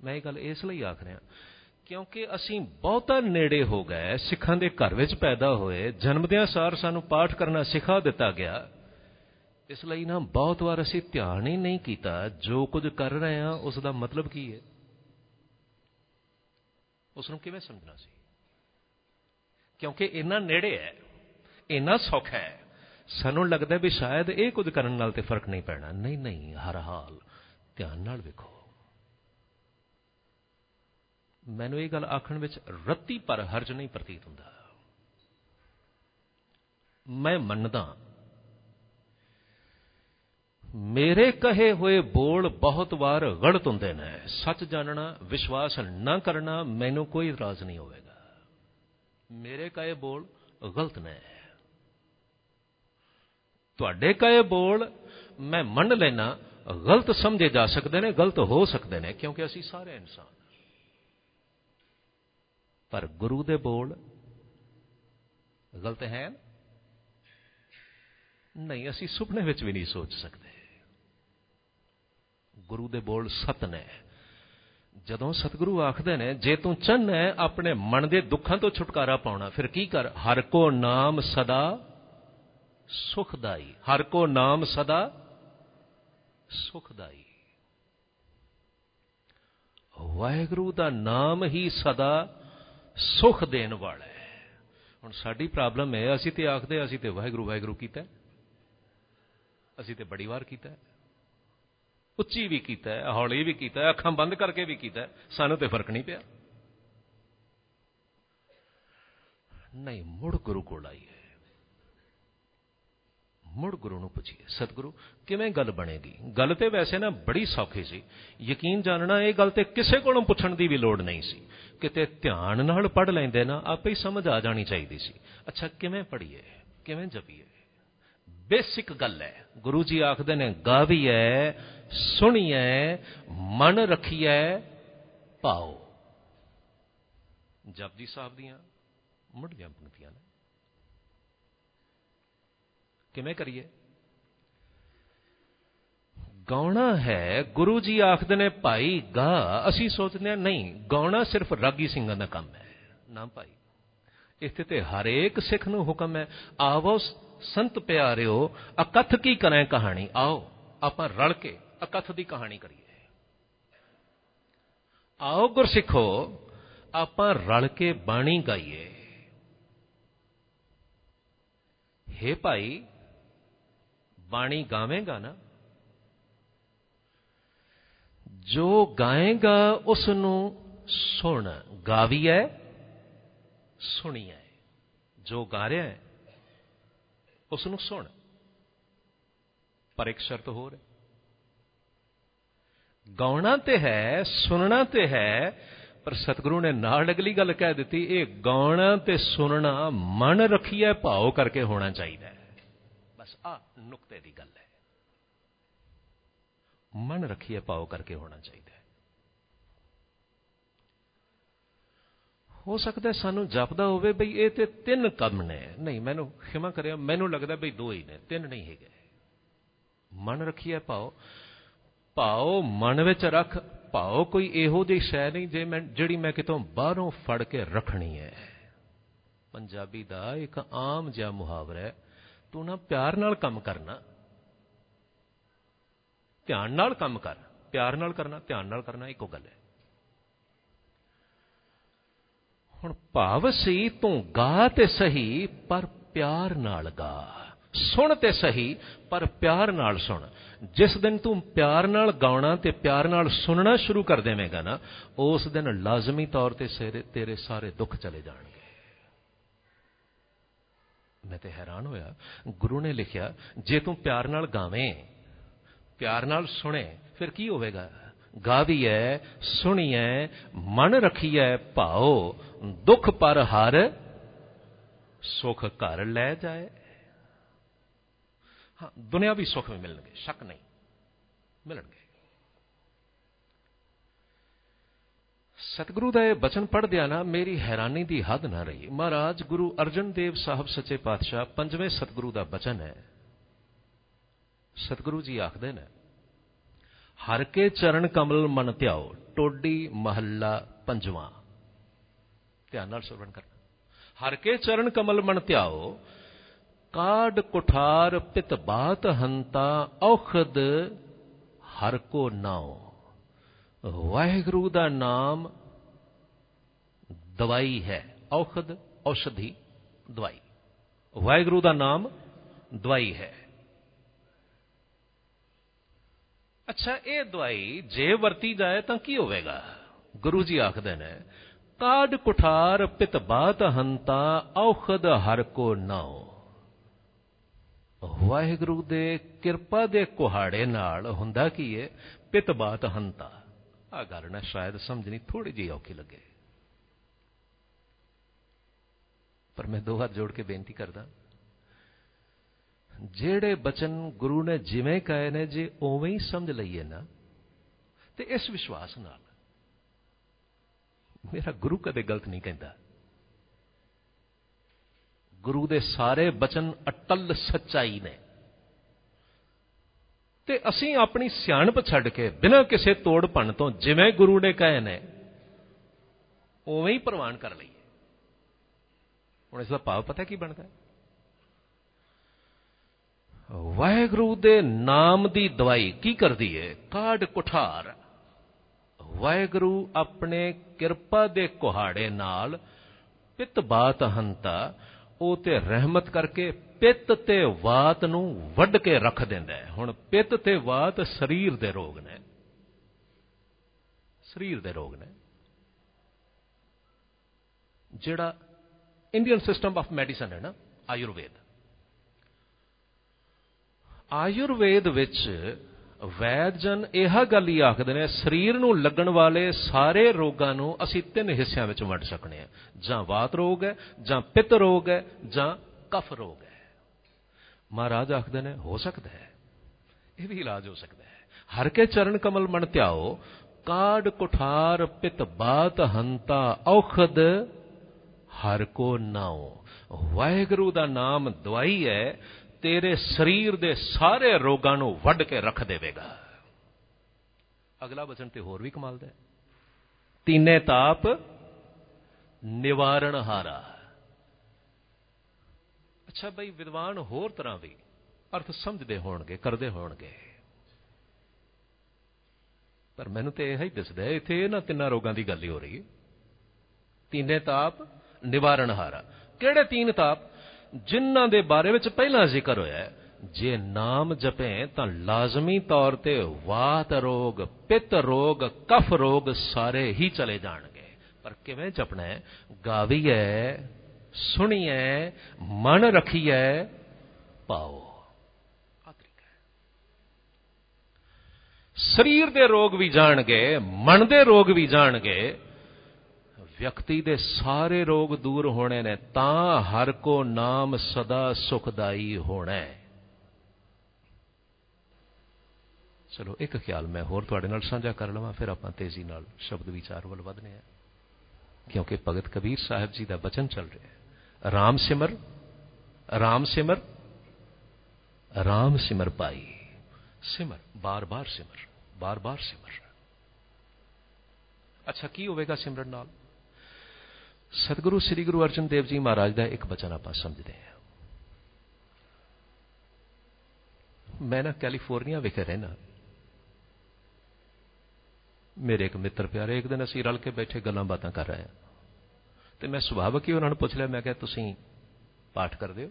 ਮੈਂ ਇਹ ਗੱਲ ਇਸ ਲਈ ਆਖ ਰਿਹਾ ਕਿਉਂਕਿ ਅਸੀਂ ਬਹੁਤਾ ਨੇੜੇ ਹੋ ਗਏ, ਸਿੱਖਾਂ ਦੇ ਘਰ ਵਿੱਚ ਪੈਦਾ ਹੋਏ ਜਨਮਦਿਆਂ ਸਾਰ ਸਾਨੂੰ ਪਾਠ ਕਰਨਾ ਸਿਖਾ ਦਿੱਤਾ ਗਿਆ। ਇਸ ਲਈ ਨਾ ਬਹੁਤ ਵਾਰ ਅਸੀਂ ਧਿਆਨ ਹੀ ਨਹੀਂ ਕੀਤਾ, ਜੋ ਕੁਝ ਕਰ ਰਹੇ ਹਾਂ ਉਸ ਦਾ ਮਤਲਬ ਕੀ ਹੈ? ਉਸ ਨੂੰ ਕਿਵੇਂ ਸਮਝਣਾ ਸੀ? ਕਿਉਂਕਿ ਇੰਨਾ ਨੇੜੇ ਹੈ, ਇੰਨਾ ਸੌਖਾ ਹੈ, ਸਾਨੂੰ ਲੱਗਦਾ ਵੀ ਸ਼ਾਇਦ ਇਹ ਕੁਝ ਕਰਨ ਨਾਲ ਤੇ ਫ਼ਰਕ ਨਹੀਂ ਪੈਣਾ। ਨਹੀਂ ਨਹੀਂ, ਹਰ ਹਾਲ ਧਿਆਨ ਨਾਲ ਵੇਖੋ। ਮੈਨੂੰ ਇਹ ਗੱਲ ਆਖਣ ਵਿੱਚ ਰੱਤੀ ਪਰ ਹਰਜ ਨਹੀਂ ਪ੍ਰਤੀਤ ਹੁੰਦਾ। ਮੈਂ ਮੰਨਦਾ ਮੇਰੇ ਕਹੇ ਹੋਏ ਬੋਲ ਬਹੁਤ ਵਾਰ ਗਲਤ ਹੁੰਦੇ ਨੇ। ਸੱਚ ਜਾਣਨਾ, ਵਿਸ਼ਵਾਸ ਨਾ ਕਰਨਾ ਮੈਨੂੰ ਕੋਈ ਇਤਰਾਜ਼ ਨਹੀਂ ਹੋਵੇਗਾ। ਮੇਰੇ ਕਹੇ ਬੋਲ ਗਲਤ ਨੇ। ਤੁਹਾਡੇ ਕਹੇ ਬੋਲ ਮੈਂ ਮੰਨ ਲੈਣਾ ਗਲਤ ਸਮਝੇ ਜਾ ਸਕਦੇ ਨੇ, ਗਲਤ ਹੋ ਸਕਦੇ ਨੇ, ਕਿਉਂਕਿ ਅਸੀਂ ਸਾਰੇ ਇਨਸਾਨ। ਪਰ ਗੁਰੂ ਦੇ ਬੋਲ ਗਲਤ ਹੈ? ਨਹੀਂ, ਅਸੀਂ ਸੁਪਨੇ ਵਿੱਚ ਵੀ ਨਹੀਂ ਸੋਚ ਸਕਦੇ। ਗੁਰੂ ਦੇ ਬੋਲ ਸਤ ਨੇ। ਜਦੋਂ ਸਤਿਗੁਰੂ ਆਖਦੇ ਨੇ, ਜੇ ਤੂੰ ਚੰਨ ਹੈ ਆਪਣੇ ਮਨ ਦੇ ਦੁੱਖਾਂ ਤੋਂ ਛੁਟਕਾਰਾ ਪਾਉਣਾ, ਫਿਰ ਕੀ ਕਰ? ਹਰ ਕੋ ਨਾਮ ਸਦਾ ਸੁਖਦਾਈ। ਹਰ ਕੋ ਨਾਮ ਸਦਾ ਸੁਖਦਾਈ। ਵਾਹਿਗੁਰੂ ਦਾ ਨਾਮ ਹੀ ਸਦਾ ਸੁਖ ਦੇਣ ਵਾਲਾ ਹੈ। ਹੁਣ ਸਾਡੀ ਪ੍ਰੋਬਲਮ ਹੈ, ਅਸੀਂ ਤੇ ਆਖਦੇ ਅਸੀਂ ਤੇ ਵਾਹਿਗੁਰੂ ਵਾਹਿਗੁਰੂ ਕੀਤਾ ਅਸੀਂ ਤੇ ਬੜੀ ਵਾਰ ਕੀਤਾ ਉੱਚੀ ਵੀ ਕੀਤਾ ਹੌਲੀ ਵੀ ਕੀਤਾ ਅੱਖਾਂ ਬੰਦ ਕਰਕੇ ਵੀ ਕੀਤਾ ਸਾਨੂੰ ਤੇ ਫ਼ਰਕ ਨਹੀਂ ਪਿਆ। ਨਹੀਂ, ਮੁੜ ਗੁਰੂ ਕੋਲ ਆਈਏ। ਮੁੜ ਗੁਰੂ ਨੂੰ ਪੁੱਛੀਏ, ਸਤਿਗੁਰੂ, ਕਿਵੇਂ ਗੱਲ ਬਣੇਗੀ? ਗੱਲ ਤੇ ਵੈਸੇ ਨਾ ਬੜੀ ਸੌਖੀ ਸੀ। ਯਕੀਨ ਜਾਣਨਾ, ਇਹ ਗੱਲ ਤੇ ਕਿਸੇ ਕੋਲੋਂ ਪੁੱਛਣ ਦੀ ਵੀ ਲੋੜ ਨਹੀਂ ਸੀ। ਕਿਤੇ ਧਿਆਨ ਨਾਲ ਪੜ ਲੈਂਦੇ ਨਾ, ਆਪੇ ਹੀ ਸਮਝ ਆ ਜਾਣੀ ਚਾਹੀਦੀ ਸੀ। ਅੱਛਾ, ਕਿਵੇਂ ਪੜੀਏ ਕਿਵੇਂ ਜਪੀਏ? ਬੇਸਿਕ ਗੱਲ ਹੈ। ਗੁਰੂ ਜੀ ਆਖਦੇ ਨੇ, ਗਾਵੀਐ, ਸੁਣੀਐ, ਮਨ ਰੱਖੀਐ, ਪਾਓ। ਜਪਜੀ ਸਾਹਿਬ ਦੀਆਂ ਮੁੱਢਲੀਆਂ ਪੰਕਤੀਆਂ ਨੇ। ਕਿਵੇਂ ਕਰੀਏ? ਗਾਉਣਾ ਹੈ, ਗੁਰੂ ਜੀ ਆਖਦੇ ਨੇ, ਭਾਈ, ਗਾ। ਅਸੀਂ ਸੋਚਦੇ ਹਾਂ, ਨਹੀਂ, ਗਾਉਣਾ ਸਿਰਫ ਰਾਗੀ ਸਿੰਘਾਂ ਦਾ ਕੰਮ ਹੈ। ਨਾ ਭਾਈ। ਇੱਥੇ ਤੇ ਹਰੇਕ ਸਿੱਖ ਨੂੰ ਹੁਕਮ ਹੈ, ਆਵੋ ਸੰਤ ਪਿਆਰਿਓ, ਅਕਥ ਕੀ ਕਰਾਂ ਕਹਾਣੀ? ਆਓ, ਆਪਾਂ ਰਲ ਕੇ ਅਕਥ ਦੀ ਕਹਾਣੀ ਕਰੀਏ। ਆਓ ਗੁਰਸਿੱਖੋ, ਆਪਾਂ ਰਲ ਕੇ ਬਾਣੀ ਗਾਈਏ। ਹੇ ਭਾਈ ਬਾਣੀ ਗਾਵੇਂਗਾ ਨਾ? ਜੋ ਗਾਏਗਾ ਉਸ ਨੂੰ ਸੁਣ, ਗਾਵੀਐ, ਸੁਣੀਐ। ਜੋ ਗਾ ਰਿਹਾ ਹੈ ਉਸ ਨੂੰ ਸੁਣ। ਪਰ ਇੱਕ ਸ਼ਰਤ ਹੋਰ ਹੈ। ਗਾਉਣਾ ਤੇ ਹੈ, ਸੁਣਨਾ ਤੇ ਹੈ, ਪਰ ਸਤਿਗੁਰੂ ਨੇ ਨਾਲ ਅਗਲੀ ਗੱਲ ਕਹਿ ਦਿੱਤੀ, ਇਹ ਗਾਉਣਾ ਤੇ ਸੁਣਨਾ ਮਨ ਰੱਖੀਐ, ਭਾਉ ਕਰਕੇ ਹੋਣਾ ਚਾਹੀਦਾ ਹੈ। ਬਸ ਆ ਨੁਕਤੇ ਦੀ ਗੱਲ ਹੈ। ਮਨ ਰੱਖੀਏ ਭਾਉ ਕਰਕੇ ਹੋਣਾ ਚਾਹੀਦਾ ਹੈ। ਹੋ ਸਕਦਾ ਸਾਨੂੰ ਜਪਦਾ ਹੋਵੇ ਬਈ ਇਹ ਤੇ ਤਿੰਨ ਕੰਮ ਨੇ। ਨਹੀਂ, ਮੈਨੂੰ ਖਿਮਾ ਕਰਿਆ ਮੈਨੂੰ ਲੱਗਦਾ ਬਈ ਦੋ ਹੀ ਨੇ, ਤਿੰਨ ਨਹੀਂ ਹੈਗੇ। ਮਨ ਰੱਖੀਏ ਭਾਉ ਭਾਉ ਮਨ ਵਿੱਚ ਰੱਖ ਭਾਉ ਕੋਈ ਇਹੋ ਜਿਹੀ ਸ਼ੈ ਨਹੀਂ ਜੇ ਮੈਂ ਜਿਹੜੀ ਮੈਂ ਕਿਤੋਂ ਬਾਹਰੋਂ ਫੜ ਕੇ ਰੱਖਣੀ ਹੈ। ਪੰਜਾਬੀ ਦਾ ਇੱਕ ਆਮ ਜਿਹਾ ਮੁਹਾਵਰਾ ਹੈ ਤੂੰ ਨਾ ਪਿਆਰ ਨਾਲ ਕੰਮ ਕਰਨਾ। ਧਿਆਨ ਨਾਲ ਕੰਮ ਕਰ। ਪਿਆਰ ਨਾਲ ਕਰਨਾ, ਧਿਆਨ ਨਾਲ ਕਰਨਾ, ਇੱਕੋ ਗੱਲ ਹੈ। ਹੁਣ ਭਾਵ ਸੀ ਤੂੰ ਗਾ ਤੇ ਸਹੀ, ਪਰ ਪਿਆਰ ਨਾਲ ਗਾ। ਸੁਣ ਤੇ ਸਹੀ, ਪਰ ਪਿਆਰ ਨਾਲ ਸੁਣ। ਜਿਸ ਦਿਨ ਤੂੰ ਪਿਆਰ ਨਾਲ ਗਾਉਣਾ ਤੇ ਪਿਆਰ ਨਾਲ ਸੁਣਨਾ ਸ਼ੁਰੂ ਕਰ ਦੇਵੇਂਗਾ ਨਾ, ਉਸ ਦਿਨ ਲਾਜ਼ਮੀ ਤੌਰ ਤੇ ਤੇਰੇ ਸਾਰੇ ਦੁੱਖ ਚਲੇ ਜਾਣਗੇ। ਮੈਂ ਤੇ ਹੈਰਾਨ ਹੋਇਆ। ਗੁਰੂ ਨੇ ਲਿਖਿਆ, ਜੇ ਤੂੰ ਪਿਆਰ ਨਾਲ ਗਾਵੇਂ, ਪਿਆਰ ਨਾਲ ਸੁਣੇ, ਫਿਰ ਕੀ ਹੋਵੇਗਾ? ਗਾਵੀਐ, ਸੁਣੀਐ, ਮਨ ਰਖੀਐ ਭਾਉ, ਦੁੱਖ ਪਰ ਹਰ ਸੁਖ ਘਰ ਲੈ ਜਾਏ। ਹਾਂ ਦੁਨਿਆਵੀ ਸੁਖ ਵੀ ਮਿਲਣਗੇ, ਸ਼ੱਕ ਨਹੀਂ, ਮਿਲਣਗੇ। ਸਤਿਗੁਰੂ ਦਾ ਇਹ ਬਚਨ ਪੜ੍ਹਦਿਆਂ ਨਾ ਮੇਰੀ ਹੈਰਾਨੀ ਦੀ ਹੱਦ ਨਾ ਰਹੀ। ਮਹਾਰਾਜ, ਗੁਰੂ ਅਰਜਨ ਦੇਵ ਸਾਹਿਬ ਸੱਚੇ ਪਾਤਸ਼ਾਹ, ਪੰਜਵੇਂ ਸਤਿਗੁਰੂ ਦਾ ਬਚਨ ਹੈ। ਸਤਿਗੁਰੂ ਜੀ ਆਖਦੇ ਨੇ, ਹਰ ਕੇ ਚਰਨ ਕਮਲ ਮਨ ਧਿਆਓ, ਟੋਡੀ ਮਹੱਲਾ ਪੰਜਵਾਂ। ਧਿਆਨ ਨਾਲ ਸਰਵਣ ਕਰਨਾ। ਹਰ ਕੇ ਚਰਨ ਕਮਲ ਮਨ ਧਿਆਓ ਕਾਡ ਕੁਠਾਰ ਪਿਤ ਬਾਤ ਹੰਤਾ, ਔਖਦ ਹਰ ਕੋ ਨਾਉ ਵਾਹਿਗੁਰੂ ਦਾ ਨਾਮ ਦਵਾਈ ਹੈ, ਔਖਦ, ਔਸ਼ਧੀ, ਦਵਾਈ। ਵਾਹਿਗੁਰੂ ਦਾ ਨਾਮ ਦਵਾਈ ਹੈ। ਅੱਛਾ, ਇਹ ਦਵਾਈ ਜੇ ਵਰਤੀ ਜਾਏ ਤਾਂ ਕੀ ਹੋਵੇਗਾ? ਗੁਰੂ ਜੀ ਆਖਦੇ ਨੇ ਕਾਡ ਕੁਠਾਰ ਪਿਤ ਬਾਤ ਹੰਤਾ ਔਖਦ ਹਰ ਕੋ ਨਾਉ। ਵਾਹਿਗੁਰੂ ਦੇ ਕਿਰਪਾ ਦੇ ਕੁਹਾੜੇ ਨਾਲ ਹੁੰਦਾ ਕੀ ਹੈ ਪਿਤ ਬਾਤ ਹੰਤਾ। ਆ ਗੱਲ ਨਾ ਸ਼ਾਇਦ ਸਮਝਣੀ ਥੋੜੀ ਜਿਹੀ ਔਖੀ ਲੱਗੇ। ਪਰ ਮੈਂ ਦੋ ਹੱਥ ਜੋੜ ਕੇ ਬੇਨਤੀ ਕਰਦਾ, ਜਿਹੜੇ ਬਚਨ ਗੁਰੂ ਨੇ ਜਿਵੇਂ ਕਹੇ ਨੇ, ਜੇ ਉਵੇਂ ਹੀ ਸਮਝ ਲਈਏ ਨਾ, ਤੇ ਇਸ ਵਿਸ਼ਵਾਸ ਨਾਲ ਮੇਰਾ ਗੁਰੂ ਕਦੇ ਗਲਤ ਨਹੀਂ ਕਹਿੰਦਾ। ਗੁਰੂ ਦੇ ਸਾਰੇ ਬਚਨ ਅਟਲ ਸੱਚਾਈ ਨੇ। ਤੇ ਅਸੀਂ ਆਪਣੀ ਸਿਆਣਪ ਛੱਡ ਕੇ ਬਿਨਾਂ ਕਿਸੇ ਤੋੜ ਭੰਨ ਤੋਂ ਜਿਵੇਂ ਗੁਰੂ ਨੇ ਕਹੇ ਨੇ, ਉਵੇਂ ਹੀ ਪ੍ਰਵਾਨ ਕਰ ਲਈਏ। ਹੁਣ ਇਸ ਦਾ ਭਾਵ ਪਤਾ ਕੀ ਬਣਦਾ ਵਾਹਿਗੁਰੂ ਦੇ ਨਾਮ ਦੀ ਦਵਾਈ ਕੀ ਕਰਦੀ ਏ? ਕਾਢ ਕੁਠਾਰ। ਵਾਹਿਗੁਰੂ ਆਪਣੇ ਕਿਰਪਾ ਦੇ ਕੁਹਾੜੇ ਨਾਲ ਪਿਤ ਬਾਤ ਹੰਤਾ ਉਹ ਤੇ ਰਹਿਮਤ ਕਰਕੇ ਪਿੱਤ ਤੇ ਵਾਤ ਨੂੰ ਵੱਢ ਕੇ ਰੱਖ ਦਿੰਦਾ ਹੈ। ਹੁਣ ਪਿੱਤ ਤੇ ਵਾਤ ਸਰੀਰ ਦੇ ਰੋਗ ਨੇ। ਸਰੀਰ ਦੇ ਰੋਗ ਨੇ। ਜਿਹੜਾ ਇੰਡੀਅਨ ਸਿਸਟਮ ਆਫ ਮੈਡੀਸਨ ਹੈ ਨਾ ਆਯੁਰਵੇਦ ਆਯੁਰਵੇਦ ਵਿੱਚ ਵੈਦਜਨ ਇਹ ਗੱਲ ਹੀ ਆਖਦੇ ਨੇ, ਸਰੀਰ ਨੂੰ ਲੱਗਣ ਵਾਲੇ ਸਾਰੇ ਰੋਗਾਂ ਨੂੰ ਅਸੀਂ ਤਿੰਨ ਹਿੱਸਿਆਂ ਵਿੱਚ ਵੰਡ ਸਕਨੇ ਆ। ਜਾਂ ਵਾਤ ਰੋਗ ਹੈ, ਜਾਂ ਪਿੱਤ ਰੋਗ ਹੈ, ਜਾਂ ਕਫ ਰੋਗ ਹੈ। ਮਹਾਰਾਜ ਆਖਦੇ ਨੇ, ਹੋ ਸਕਦਾ ਹੈ। ਇਹ ਵੀ ਇਲਾਜ ਹੋ ਸਕਦਾ ਹੈ। ਹਰ ਕੇ ਚਰਨ ਕਮਲ ਮਨ ਧਿਆਓ ਕਾੜ ਕੁਠਾਰ ਪਿਤ ਬਾਤ ਹੰਤਾ ਔਖਦ ਹਰ ਕੋ ਨਾਉ। ਵਾਹਿਗੁਰੂ ਦਾ ਨਾਮ ਦਵਾਈ ਹੈ ਤੇਰੇ ਸਰੀਰ ਦੇ ਸਾਰੇ ਰੋਗਾਂ ਨੂੰ ਵੱਢ ਕੇ ਰੱਖ ਦੇਵੇਗਾ। ਅਗਲਾ ਬਚਨ ਤੇ ਹੋਰ ਵੀ ਕਮਾਲ ਦਾ ਹੈ। ਤੀਨੇ ਤਾਪ ਨਿਵਾਰਣ ਹਾਰਾ। ਅੱਛਾ ਬਈ, ਵਿਦਵਾਨ ਹੋਰ ਤਰ੍ਹਾਂ ਵੀ ਅਰਥ ਸਮਝਦੇ ਹੋਣਗੇ, ਕਰਦੇ ਹੋਣਗੇ। ਪਰ ਮੈਨੂੰ ਤੇ ਇਹ ਹੀ ਦਿਸਦਾ ਇੱਥੇ ਇਹਨਾਂ ਤਿੰਨਾਂ ਰੋਗਾਂ ਦੀ ਗੱਲ ਹੀ ਹੋ ਰਹੀ ਹੈ। ਤੀਨੇ ਤਾਪ ਨਿਵਾਰਣ ਹਾਰਾ। ਕਿਹੜੇ ਤੀਨ ਤਾਪ? ਜਿਨ੍ਹਾਂ ਦੇ ਬਾਰੇ ਵਿੱਚ ਪਹਿਲਾਂ ਜ਼ਿਕਰ ਹੋਇਆ ਹੈ, ਜੇ ਨਾਮ ਜਪੇ ਤਾਂ ਲਾਜ਼ਮੀ ਤੌਰ ਤੇ ਵਾਤ ਰੋਗ, ਪਿੱਤ ਰੋਗ, ਕਫ ਰੋਗ ਸਾਰੇ ਹੀ ਚਲੇ ਜਾਣਗੇ। ਪਰ ਕਿਵੇਂ ਜਪਣਾ ਹੈ? ਗਾਵੀਐ, ਸੁਣੀਐ, ਮਨ ਰਖੀਐ, ਪਾਓ। ਸਰੀਰ ਦੇ ਰੋਗ ਵੀ ਜਾਣਗੇ, ਮਨ ਦੇ ਰੋਗ ਵੀ ਜਾਣਗੇ। ਵਿਅਕਤੀ ਦੇ ਸਾਰੇ ਰੋਗ ਦੂਰ ਹੋਣੇ ਨੇ, ਤਾਂ ਹਰ ਕੋ ਨਾਮ ਸਦਾ ਸੁਖਦਾਈ ਹੋਣਾ ਹੈ। ਚਲੋ, ਇੱਕ ਖਿਆਲ ਮੈਂ ਹੋਰ ਤੁਹਾਡੇ ਨਾਲ ਸਾਂਝਾ ਕਰ ਲਵਾਂ, ਫਿਰ ਆਪਾਂ ਤੇਜ਼ੀ ਨਾਲ ਸ਼ਬਦ ਵਿਚਾਰ ਵੱਲ ਵਧਨੇ ਆ ਕਿਉਂਕਿ ਭਗਤ ਕਬੀਰ ਸਾਹਿਬ ਜੀ ਦਾ ਬਚਨ ਚੱਲ ਰਿਹਾ ਰਾਮ ਸਿਮਰ ਰਾਮ ਸਿਮਰ ਰਾਮ ਸਿਮਰ ਪਾਈ। ਸਿਮਰ, ਬਾਰ-ਬਾਰ ਸਿਮਰ ਬਾਰ-ਬਾਰ ਸਿਮਰ। ਅੱਛਾ, ਕੀ ਹੋਵੇਗਾ ਸਿਮਰਨ ਨਾਲ? ਸਤਿਗੁਰੂ ਸ੍ਰੀ ਗੁਰੂ ਅਰਜਨ ਦੇਵ ਜੀ ਮਹਾਰਾਜ ਦਾ ਇੱਕ ਬਚਨ ਆਪਾਂ ਸਮਝਦੇ ਹਾਂ। ਮੈਂ ਨਾ ਕੈਲੀਫੋਰਨੀਆ ਵਿਖੇ ਰਹਿਣਾ ਮੇਰੇ ਇੱਕ ਮਿੱਤਰ ਪਿਆਰੇ, ਇੱਕ ਦਿਨ ਅਸੀਂ ਰਲ ਕੇ ਬੈਠੇ ਗੱਲਾਂ ਬਾਤਾਂ ਕਰ ਰਹੇ ਹਾਂ। ਤੇ ਮੈਂ ਸੁਭਾਵਕ ਹੀ ਉਹਨਾਂ ਨੂੰ ਪੁੱਛ ਲਿਆ, ਮੈਂ ਕਿਹਾ, ਤੁਸੀਂ ਪਾਠ ਕਰਦੇ ਹੋ?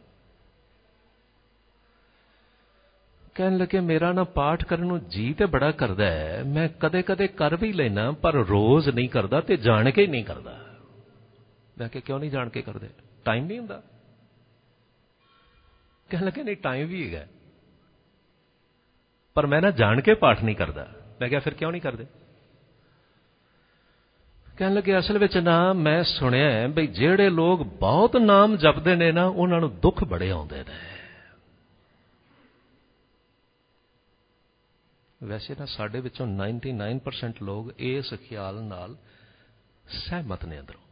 ਕਹਿਣ ਲੱਗੇ, ਮੇਰਾ ਨਾ ਪਾਠ ਕਰਨ ਨੂੰ ਜੀ ਤੇ ਬੜਾ ਕਰਦਾ ਹੈ। ਮੈਂ ਕਦੇ-ਕਦੇ ਕਰ ਵੀ ਲੈਣਾ ਪਰ ਰੋਜ਼ ਨਹੀਂ ਕਰਦਾ ਤੇ ਜਾਣ ਕੇ ਹੀ ਨਹੀਂ ਕਰਦਾ। ਮੈਂ ਕਿਹਾ, ਕਿਉਂ ਨਹੀਂ ਜਾਣ ਕੇ ਕਰਦੇ? ਟਾਈਮ ਨਹੀਂ ਹੁੰਦਾ। ਕਹਿਣ ਲੱਗੇ, ਨਹੀਂ ਟਾਈਮ ਵੀ ਹੈਗਾ। ਪਰ ਮੈਂ ਨਾ ਜਾਣ ਕੇ ਪਾਠ ਨਹੀਂ ਕਰਦਾ। ਮੈਂ ਕਿਹਾ, ਫਿਰ ਕਿਉਂ ਨਹੀਂ ਕਰਦੇ? ਕਹਿਣ ਲੱਗੇ, ਅਸਲ ਵਿੱਚ ਨਾ ਮੈਂ ਸੁਣਿਆ ਬਈ ਜਿਹੜੇ ਲੋਕ ਬਹੁਤ ਨਾਮ ਜਪਦੇ ਨੇ ਨਾ, ਉਹਨਾਂ ਨੂੰ ਦੁੱਖ ਬੜੇ ਆਉਂਦੇ ਨੇ। ਵੈਸੇ ਨਾ ਸਾਡੇ ਵਿੱਚੋਂ 99% ਲੋਕ ਇਸ ਖਿਆਲ ਨਾਲ ਸਹਿਮਤ ਨੇ ਅੰਦਰੋਂ।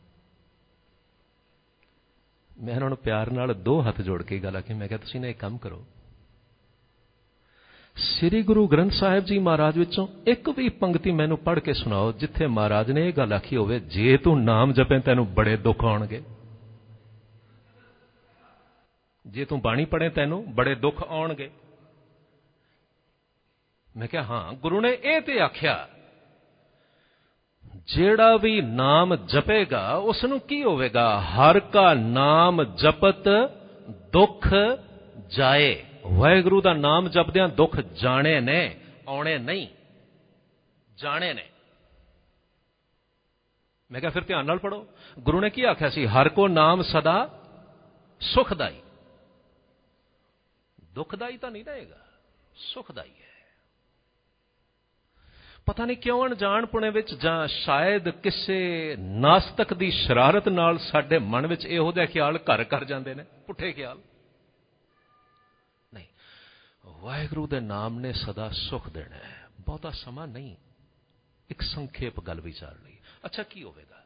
ਮੈਂ ਉਹਨਾਂ ਨੂੰ ਪਿਆਰ ਨਾਲ ਦੋ ਹੱਥ ਜੋੜ ਕੇ ਗੱਲ ਆਖੀ, ਮੈਂ ਕਿਹਾ, ਤੁਸੀਂ ਨਾ ਇੱਕ ਕੰਮ ਕਰੋ। ਸ੍ਰੀ ਗੁਰੂ ਗ੍ਰੰਥ ਸਾਹਿਬ ਜੀ ਮਹਾਰਾਜ ਵਿੱਚੋਂ ਇੱਕ ਵੀ ਪੰਕਤੀ ਮੈਨੂੰ ਪੜ੍ਹ ਕੇ ਸੁਣਾਓ, ਜਿੱਥੇ ਮਹਾਰਾਜ ਨੇ ਇਹ ਗੱਲ ਆਖੀ ਹੋਵੇ, ਜੇ ਤੂੰ ਨਾਮ ਜਪੇ, ਤੈਨੂੰ ਬੜੇ ਦੁੱਖ ਆਉਣਗੇ। ਜੇ ਤੂੰ ਬਾਣੀ ਪੜ੍ਹੇ, ਤੈਨੂੰ ਬੜੇ ਦੁੱਖ ਆਉਣਗੇ। ਮੈਂ ਕਿਹਾ, ਹਾਂ, ਗੁਰੂ ਨੇ ਇਹ ਤੇ ਆਖਿਆ ਜਿਹੜਾ ਵੀ ਨਾਮ ਜਪੇਗਾ ਉਸ ਨੂੰ ਕੀ ਹੋਵੇਗਾ? ਹਰ ਕਾ ਨਾਮ ਜਪਤ ਦੁੱਖ ਜਾਏ। ਵਾਹਿਗੁਰੂ ਦਾ ਨਾਮ ਜਪਦਿਆਂ ਦੁੱਖ ਜਾਣੇ ਨੇ, ਆਉਣੇ ਨਹੀਂ, ਜਾਣੇ ਨੇ। ਮੈਂ ਕਿਹਾ ਫਿਰ ਧਿਆਨ ਨਾਲ ਪੜੋ ਗੁਰੂ ਨੇ ਕੀ ਆਖਿਆ ਸੀ? ਹਰ ਕੋ ਨਾਮ ਸਦਾ ਸੁਖਦਾਈ। ਦੁਖਦਾਈ ਤਾਂ ਨਹੀਂ ਰਹੇਗਾ, ਸੁਖਦਾਈ। ਹੈ ਪਤਾ ਨਹੀਂ ਕਿਉਂ ਅਣਜਾਣ ਪੁਣੇ ਵਿੱਚ ਜਾਂ ਸ਼ਾਇਦ ਕਿਸੇ ਨਾਸਤਕ ਦੀ ਸ਼ਰਾਰਤ ਨਾਲ ਸਾਡੇ ਮਨ ਵਿੱਚ ਇਹੋ ਜਿਹੇ ਖਿਆਲ ਘਰ ਕਰ ਜਾਂਦੇ ਨੇ, ਪੁੱਠੇ ਖਿਆਲ। ਨਹੀਂ, ਵਾਹਿਗੁਰੂ ਦੇ ਨਾਮ ਨੇ ਸਦਾ ਸੁਖ ਦੇਣਾ ਹੈ। ਬਹੁਤਾ ਸਮਾਂ ਨਹੀਂ, ਇੱਕ ਸੰਖੇਪ ਗੱਲ ਵਿਚਾਰ ਲਈ। ਅੱਛਾ, ਕੀ ਹੋਵੇਗਾ?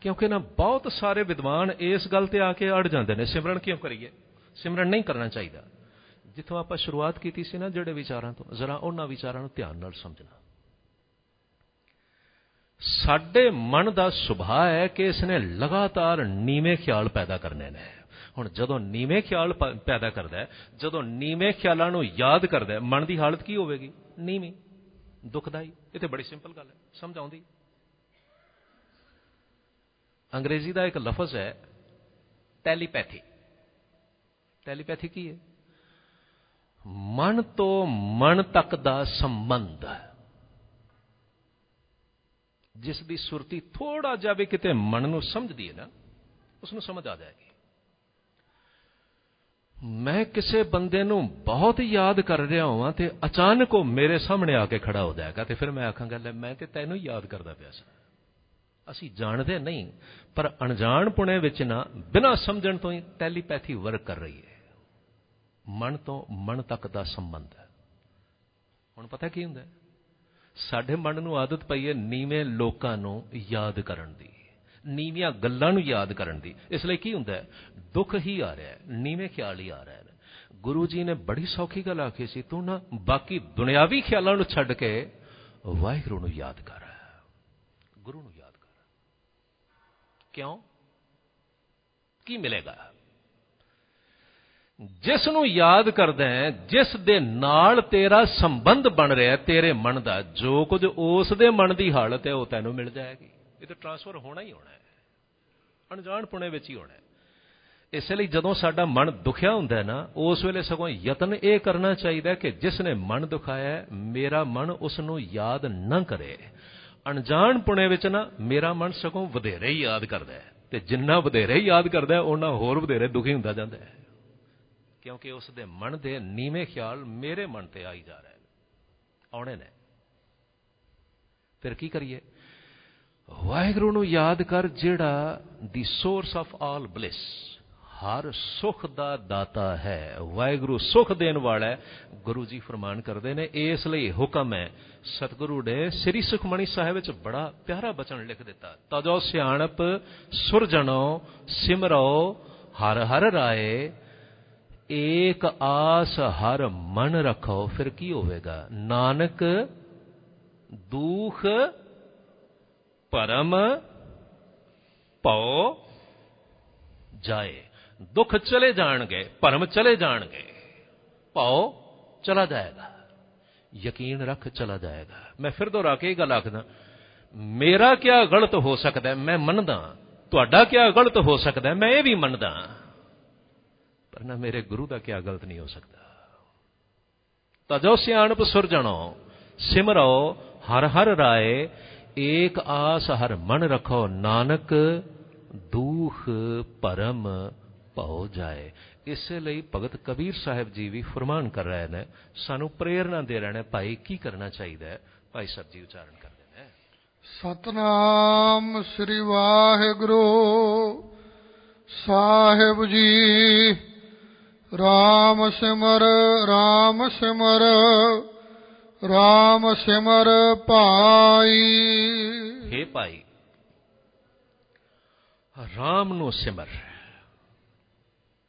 ਕਿਉਂਕਿ ਨਾ ਬਹੁਤ ਸਾਰੇ ਵਿਦਵਾਨ ਇਸ ਗੱਲ ਤੇ ਆ ਕੇ ਅੜ ਜਾਂਦੇ ਨੇ, ਸਿਮਰਨ ਕਿਉਂ ਕਰੀਏ? ਸਿਮਰਨ ਨਹੀਂ ਕਰਨਾ ਚਾਹੀਦਾ। ਜਿੱਥੋਂ ਆਪਾਂ ਸ਼ੁਰੂਆਤ ਕੀਤੀ ਸੀ ਨਾ ਜਿਹੜੇ ਵਿਚਾਰਾਂ ਤੋਂ, ਜ਼ਰਾ ਉਹਨਾਂ ਵਿਚਾਰਾਂ ਨੂੰ ਧਿਆਨ ਨਾਲ ਸਮਝਣਾ। ਸਾਡੇ ਮਨ ਦਾ ਸੁਭਾਅ ਹੈ ਕਿ ਇਸ ਨੇ ਲਗਾਤਾਰ ਨੀਵੇਂ ਖਿਆਲ ਪੈਦਾ ਕਰਨੇ ਨੇ। ਹੁਣ ਜਦੋਂ ਨੀਵੇਂ ਖਿਆਲ ਪੈਦਾ ਕਰਦਾ ਹੈ, ਜਦੋਂ ਨੀਵੇਂ ਖਿਆਲਾਂ ਨੂੰ ਯਾਦ ਕਰਦਾ ਹੈ, ਮਨ ਦੀ ਹਾਲਤ ਕੀ ਹੋਵੇਗੀ? ਨੀਵੀਂ, ਦੁਖਦਾਈ। ਇਹ ਤੇ ਬੜੀ ਸਿੰਪਲ ਗੱਲ ਹੈ ਸਮਝ ਆਉਂਦੀ ਅੰਗਰੇਜ਼ੀ ਦਾ ਇੱਕ ਲਫ਼ਜ਼ ਹੈ, ਟੈਲੀਪੈਥੀ। ਟੈਲੀਪੈਥੀ ਕੀ ਹੈ? ਮਨ ਤੋਂ ਮਨ ਤੱਕ ਦਾ ਸੰਬੰਧ ਜਿਸ ਦੀ ਸੁਰਤੀ ਥੋੜਾ ਜਿਹਾ ਵੀ ਕਿਤੇ ਮਨ ਨੂੰ ਸਮਝਦੀ ਹੈ ਨਾ ਉਸ ਨੂੰ ਸਮਝ ਆ ਜਾਏਗੀ। ਮੈਂ ਕਿਸੇ ਬੰਦੇ ਨੂੰ ਬਹੁਤ ਯਾਦ ਕਰ ਰਿਹਾ ਹਾਂ ਤੇ ਅਚਾਨਕ ਉਹ ਮੇਰੇ ਸਾਹਮਣੇ ਆ ਕੇ ਖੜਾ ਹੋ ਜਾਏਗਾ ਤੇ ਫਿਰ ਮੈਂ ਆਖਾਂਗਾ, ਲੈ ਮੈਂ ਤੇ ਤੈਨੂੰ ਯਾਦ ਕਰਦਾ ਪਿਆ ਸੀ। ਅਸੀਂ ਜਾਣਦੇ ਨਹੀਂ, ਪਰ ਅਣਜਾਣ ਪੁਣੇ ਵਿੱਚ ਨਾ ਬਿਨਾਂ ਸਮਝਣ ਤੋਂ ਹੀ ਟੈਲੀਪੈਥੀ ਵਰਕ ਕਰ ਰਹੀ ਹੈ ਮਨ ਤੋਂ ਮਨ ਤੱਕ ਦਾ ਸੰਬੰਧ ਹੈ। ਹੁਣ ਪਤਾ ਕੀ ਹੁੰਦਾ ਸਾਡੇ ਮਨ ਨੂੰ ਆਦਤ ਪਈ ਹੈ ਨੀਵੇਂ ਲੋਕਾਂ ਨੂੰ ਯਾਦ ਕਰਨ ਦੀ, ਨੀਵੀਆਂ ਗੱਲਾਂ ਨੂੰ ਯਾਦ ਕਰਨ ਦੀ। ਇਸ ਲਈ ਕੀ ਹੁੰਦਾ ਦੁੱਖ ਹੀ ਆ ਰਿਹਾ ਹੈ, ਨੀਵੇਂ ਖਿਆਲ ਹੀ ਆ ਰਹੇ ਨੇ। ਗੁਰੂ ਜੀ ਨੇ ਬੜੀ ਸੌਖੀ ਗੱਲ ਆਖੀ ਸੀ, ਤੂੰ ਨਾ ਬਾਕੀ ਦੁਨਿਆਵੀ ਖਿਆਲਾਂ ਨੂੰ ਛੱਡ ਕੇ ਵਾਹਿਗੁਰੂ ਨੂੰ ਯਾਦ ਕਰ। ਗੁਰੂ ਨੂੰ ਯਾਦ ਕਰ। ਕਿਉਂ? ਕੀ ਮਿਲੇਗਾ? ਜਿਸ ਨੂੰ ਯਾਦ ਕਰਦਾ ਹੈ, ਜਿਸ ਦੇ ਨਾਲ ਤੇਰਾ ਸੰਬੰਧ ਬਣ ਰਿਹਾ ਤੇਰੇ ਮਨ ਦਾ, ਜੋ ਕੁਝ ਉਸ ਦੇ ਮਨ ਦੀ ਹਾਲਤ ਹੈ, ਉਹ ਤੈਨੂੰ ਮਿਲ ਜਾਏਗੀ। ਇਹ ਤਾਂ ਟ੍ਰਾਂਸਫਰ ਹੋਣਾ ਹੀ ਹੋਣਾ ਹੈ। ਅਣਜਾਣ ਪੁਣੇ ਵਿੱਚ ਹੀ ਹੋਣਾ ਹੈ। ਇਸ ਲਈ ਜਦੋਂ ਸਾਡਾ ਮਨ ਦੁਖਿਆ ਹੁੰਦਾ ਹੈ ਨਾ, ਉਸ ਵੇਲੇ ਸਗੋਂ ਯਤਨ ਇਹ ਕਰਨਾ ਚਾਹੀਦਾ ਕਿ ਜਿਸ ਨੇ ਮਨ ਦੁਖਾਇਆ ਮੇਰਾ ਮਨ ਉਸ ਨੂੰ ਯਾਦ ਨਾ ਕਰੇ। ਅਣਜਾਣ ਪੁਣੇ ਵਿੱਚ ਨਾ, ਮੇਰਾ ਮਨ ਸਗੋਂ ਵਧੇਰੇ ਹੀ ਯਾਦ ਕਰਦਾ ਹੈ। ਤੇ ਜਿੰਨਾ ਵਧੇਰੇ ਯਾਦ ਕਰਦਾ ਉਹਨਾਂ ਹੋਰ ਵਧੇਰੇ ਦੁਖੀ ਹੁੰਦਾ ਜਾਂਦਾ ਹੈ। ਕਿਉਂਕਿ ਉਸ ਦੇ ਮਨ ਦੇ ਨੀਵੇਂ ਖਿਆਲ ਮੇਰੇ ਮਨ ਤੇ ਆਈ ਜਾ ਰਹੇ ਨੇ। ਆਉਣੇ ਨੇ। ਫਿਰ ਕੀ ਕਰੀਏ? ਵਾਹਿਗੁਰੂ ਨੂੰ ਯਾਦ ਕਰ ਜਿਹੜਾ the source of all bliss ਹਰ ਸੁਖ ਦਾ ਦਾਤਾ ਹੈ। ਵਾਹਿਗੁਰੂ ਸੁਖ ਦੇਣ ਵਾਲਾ ਹੈ। ਗੁਰੂ ਜੀ ਫਰਮਾਨ ਕਰਦੇ ਨੇ, ਇਸ ਲਈ ਹੁਕਮ ਹੈ, ਸਤਿਗੁਰੂ ਨੇ ਸ੍ਰੀ ਸੁਖਮਣੀ ਸਾਹਿਬ ਵਿੱਚ ਬੜਾ ਪਿਆਰਾ ਬਚਨ ਲਿਖ ਦਿੱਤਾ। ਤਜੋ ਸਿਆਣਪ ਸੁਰਜਣੋ ਸਿਮਰੋ, ਹਰ ਹਰ ਰਾਏ ਏਕ ਆਸ ਹਰ ਮਨ ਰੱਖੋ, ਫਿਰ ਕੀ ਹੋਵੇਗਾ? ਨਾਨਕ ਦੁਖ ਪਰਮ ਭਉ ਜਾਏ। ਦੁੱਖ ਚਲੇ ਜਾਣਗੇ, ਭਰਮ ਚਲੇ ਜਾਣਗੇ। ਭਉ ਚਲਾ ਜਾਏਗਾ। ਯਕੀਨ ਰੱਖ ਚਲਾ ਜਾਏਗਾ। ਮੈਂ ਫਿਰ ਦੁਹਰਾ ਕੇ ਇਹ ਗੱਲ ਆਖਦਾ, ਮੇਰਾ ਕੀ ਗਲਤ ਹੋ ਸਕਦਾ ਮੈਂ ਮੰਨਦਾ। ਤੁਹਾਡਾ ਕੀ ਗਲਤ ਹੋ ਸਕਦਾ ਮੈਂ ਇਹ ਵੀ ਮੰਨਦਾ। ਪਰ ਨਾ ਮੇਰੇ ਗੁਰੂ ਦਾ ਕੀ ਗਲਤ ਨਹੀਂ ਹੋ ਸਕਦਾ। ਤਜੋ ਸਿਆਣਪ ਸੁਰਜਣੋ ਸਿਮਰੋ, ਹਰ ਹਰ ਰਾਏ, ਏਕ ਆਸ ਹਰ ਮਨ ਰੱਖੋ, ਨਾਨਕ ਦੁਖ ਪਰਮ ਭਉ ਜਾਏ। ਇਸੇ ਲਈ ਭਗਤ ਕਬੀਰ ਸਾਹਿਬ ਜੀ ਵੀ ਫਰਮਾਨ ਕਰ ਰਹੇ ਨੇ, ਸਾਨੂੰ ਪ੍ਰੇਰਣਾ ਦੇ ਰਹੇ ਨੇ, ਭਾਈ ਕੀ ਕਰਨਾ ਚਾਹੀਦਾ ਹੈ? ਭਾਈ ਸਾਹਿਬ ਜੀ ਉਚਾਰਨ ਕਰਦੇ ਨੇ। ਸਤਨਾਮ ਸ੍ਰੀ ਵਾਹਿਗੁਰੂ, ਸਾਹਿਬ ਜੀ। ਰਾਮ ਸਿਮਰ ਰਾਮ ਸਿਮਰ ਰਾਮ ਸਿਮਰ ਭਾਈ। हे ਭਾਈ, ਰਾਮ ਨੂੰ ਸਿਮਰ।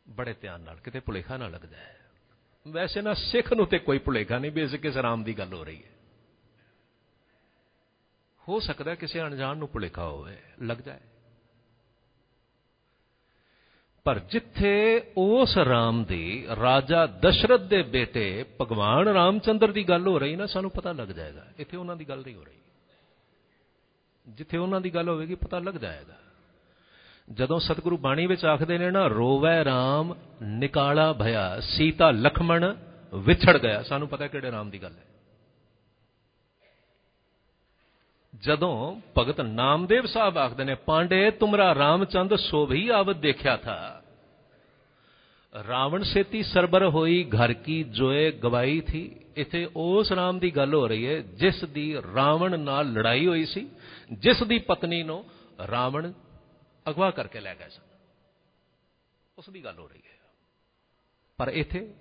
ਬੜੇ ਧਿਆਨ ਨਾਲ, ਕਿਤੇ ਭੁਲੇਖਾ ਨਾ ਲੱਗਦਾ ਹੈ। ਵੈਸੇ ਨਾ ਸਿੱਖ ਨੂੰ ਤੇ ਕੋਈ ਭੁਲੇਖਾ ਨਹੀਂ ਵੀ ਇਸ ਕਿਸ ਰਾਮ ਦੀ ਗੱਲ ਹੋ ਰਹੀ ਹੈ। ਹੋ ਸਕਦਾ ਕਿਸੇ ਅਣਜਾਣ ਨੂੰ ਭੁਲੇਖਾ ਹੋਵੇ ਲੱਗ ਜਾਏ ਪਰ ਜਿੱਥੇ ਉਸ ਰਾਮ ਦੀ, ਰਾਜਾ ਦਸ਼ਰਥ ਦੇ ਬੇਟੇ ਭਗਵਾਨ ਰਾਮਚੰਦਰ ਦੀ ਗੱਲ ਹੋ ਰਹੀ ਨਾ, ਸਾਨੂੰ ਪਤਾ ਲੱਗ ਜਾਏਗਾ। ਇੱਥੇ ਉਹਨਾਂ ਦੀ ਗੱਲ ਨਹੀਂ ਹੋ ਰਹੀ। ਜਿੱਥੇ ਉਹਨਾਂ ਦੀ ਗੱਲ ਹੋਵੇਗੀ, ਪਤਾ ਲੱਗ ਜਾਏਗਾ। ਜਦੋਂ ਸਤਿਗੁਰੂ ਬਾਣੀ ਵਿੱਚ ਆਖਦੇ ਨੇ ਨਾ, ਰੋਵੈ RAM ਨਿਕਾਲਾ ਭਇਆ, ਸੀਤਾ ਲਖਮਣ ਵਿਛੜ ਗਿਆ। ਸਾਨੂੰ ਪਤਾ ਕਿਹੜੇ ਰਾਮ ਦੀ ਗੱਲ ਹੈ। ਜਦੋਂ ਭਗਤ ਨਾਮਦੇਵ ਸਾਹਿਬ ਆਖਦੇ ਨੇ, ਪਾਂਡੇ, ਤੁਮਰਾ ਰਾਮਚੰਦ ਸੋਭੀ ਆਵਤ ਦੇਖਿਆ ਥਾ। ਰਾਵਣ ਸੇਤੀ ਸਰਬਰ ਹੋਈ ਘਰ ਕੀ ਜੋਏ ਗਵਾਈ ਥੀ। ਇਥੇ ਉਸ ਰਾਮ ਦੀ ਗੱਲ ਹੋ ਰਹੀ ਹੈ, ਜਿਸ ਦੀ ਰਾਵਣ ਨਾਲ ਲੜਾਈ ਹੋਈ ਸੀ, ਜਿਸ ਦੀ ਪਤਨੀ ਨੂੰ ਰਾਵਣ ਅਗਵਾ ਕਰਕੇ ਲੈ ਗਏ ਸਨ। ਉਸ ਦੀ ਗੱਲ ਹੋ ਰਹੀ ਹੈ। ਪਰ ਇੱਥੇ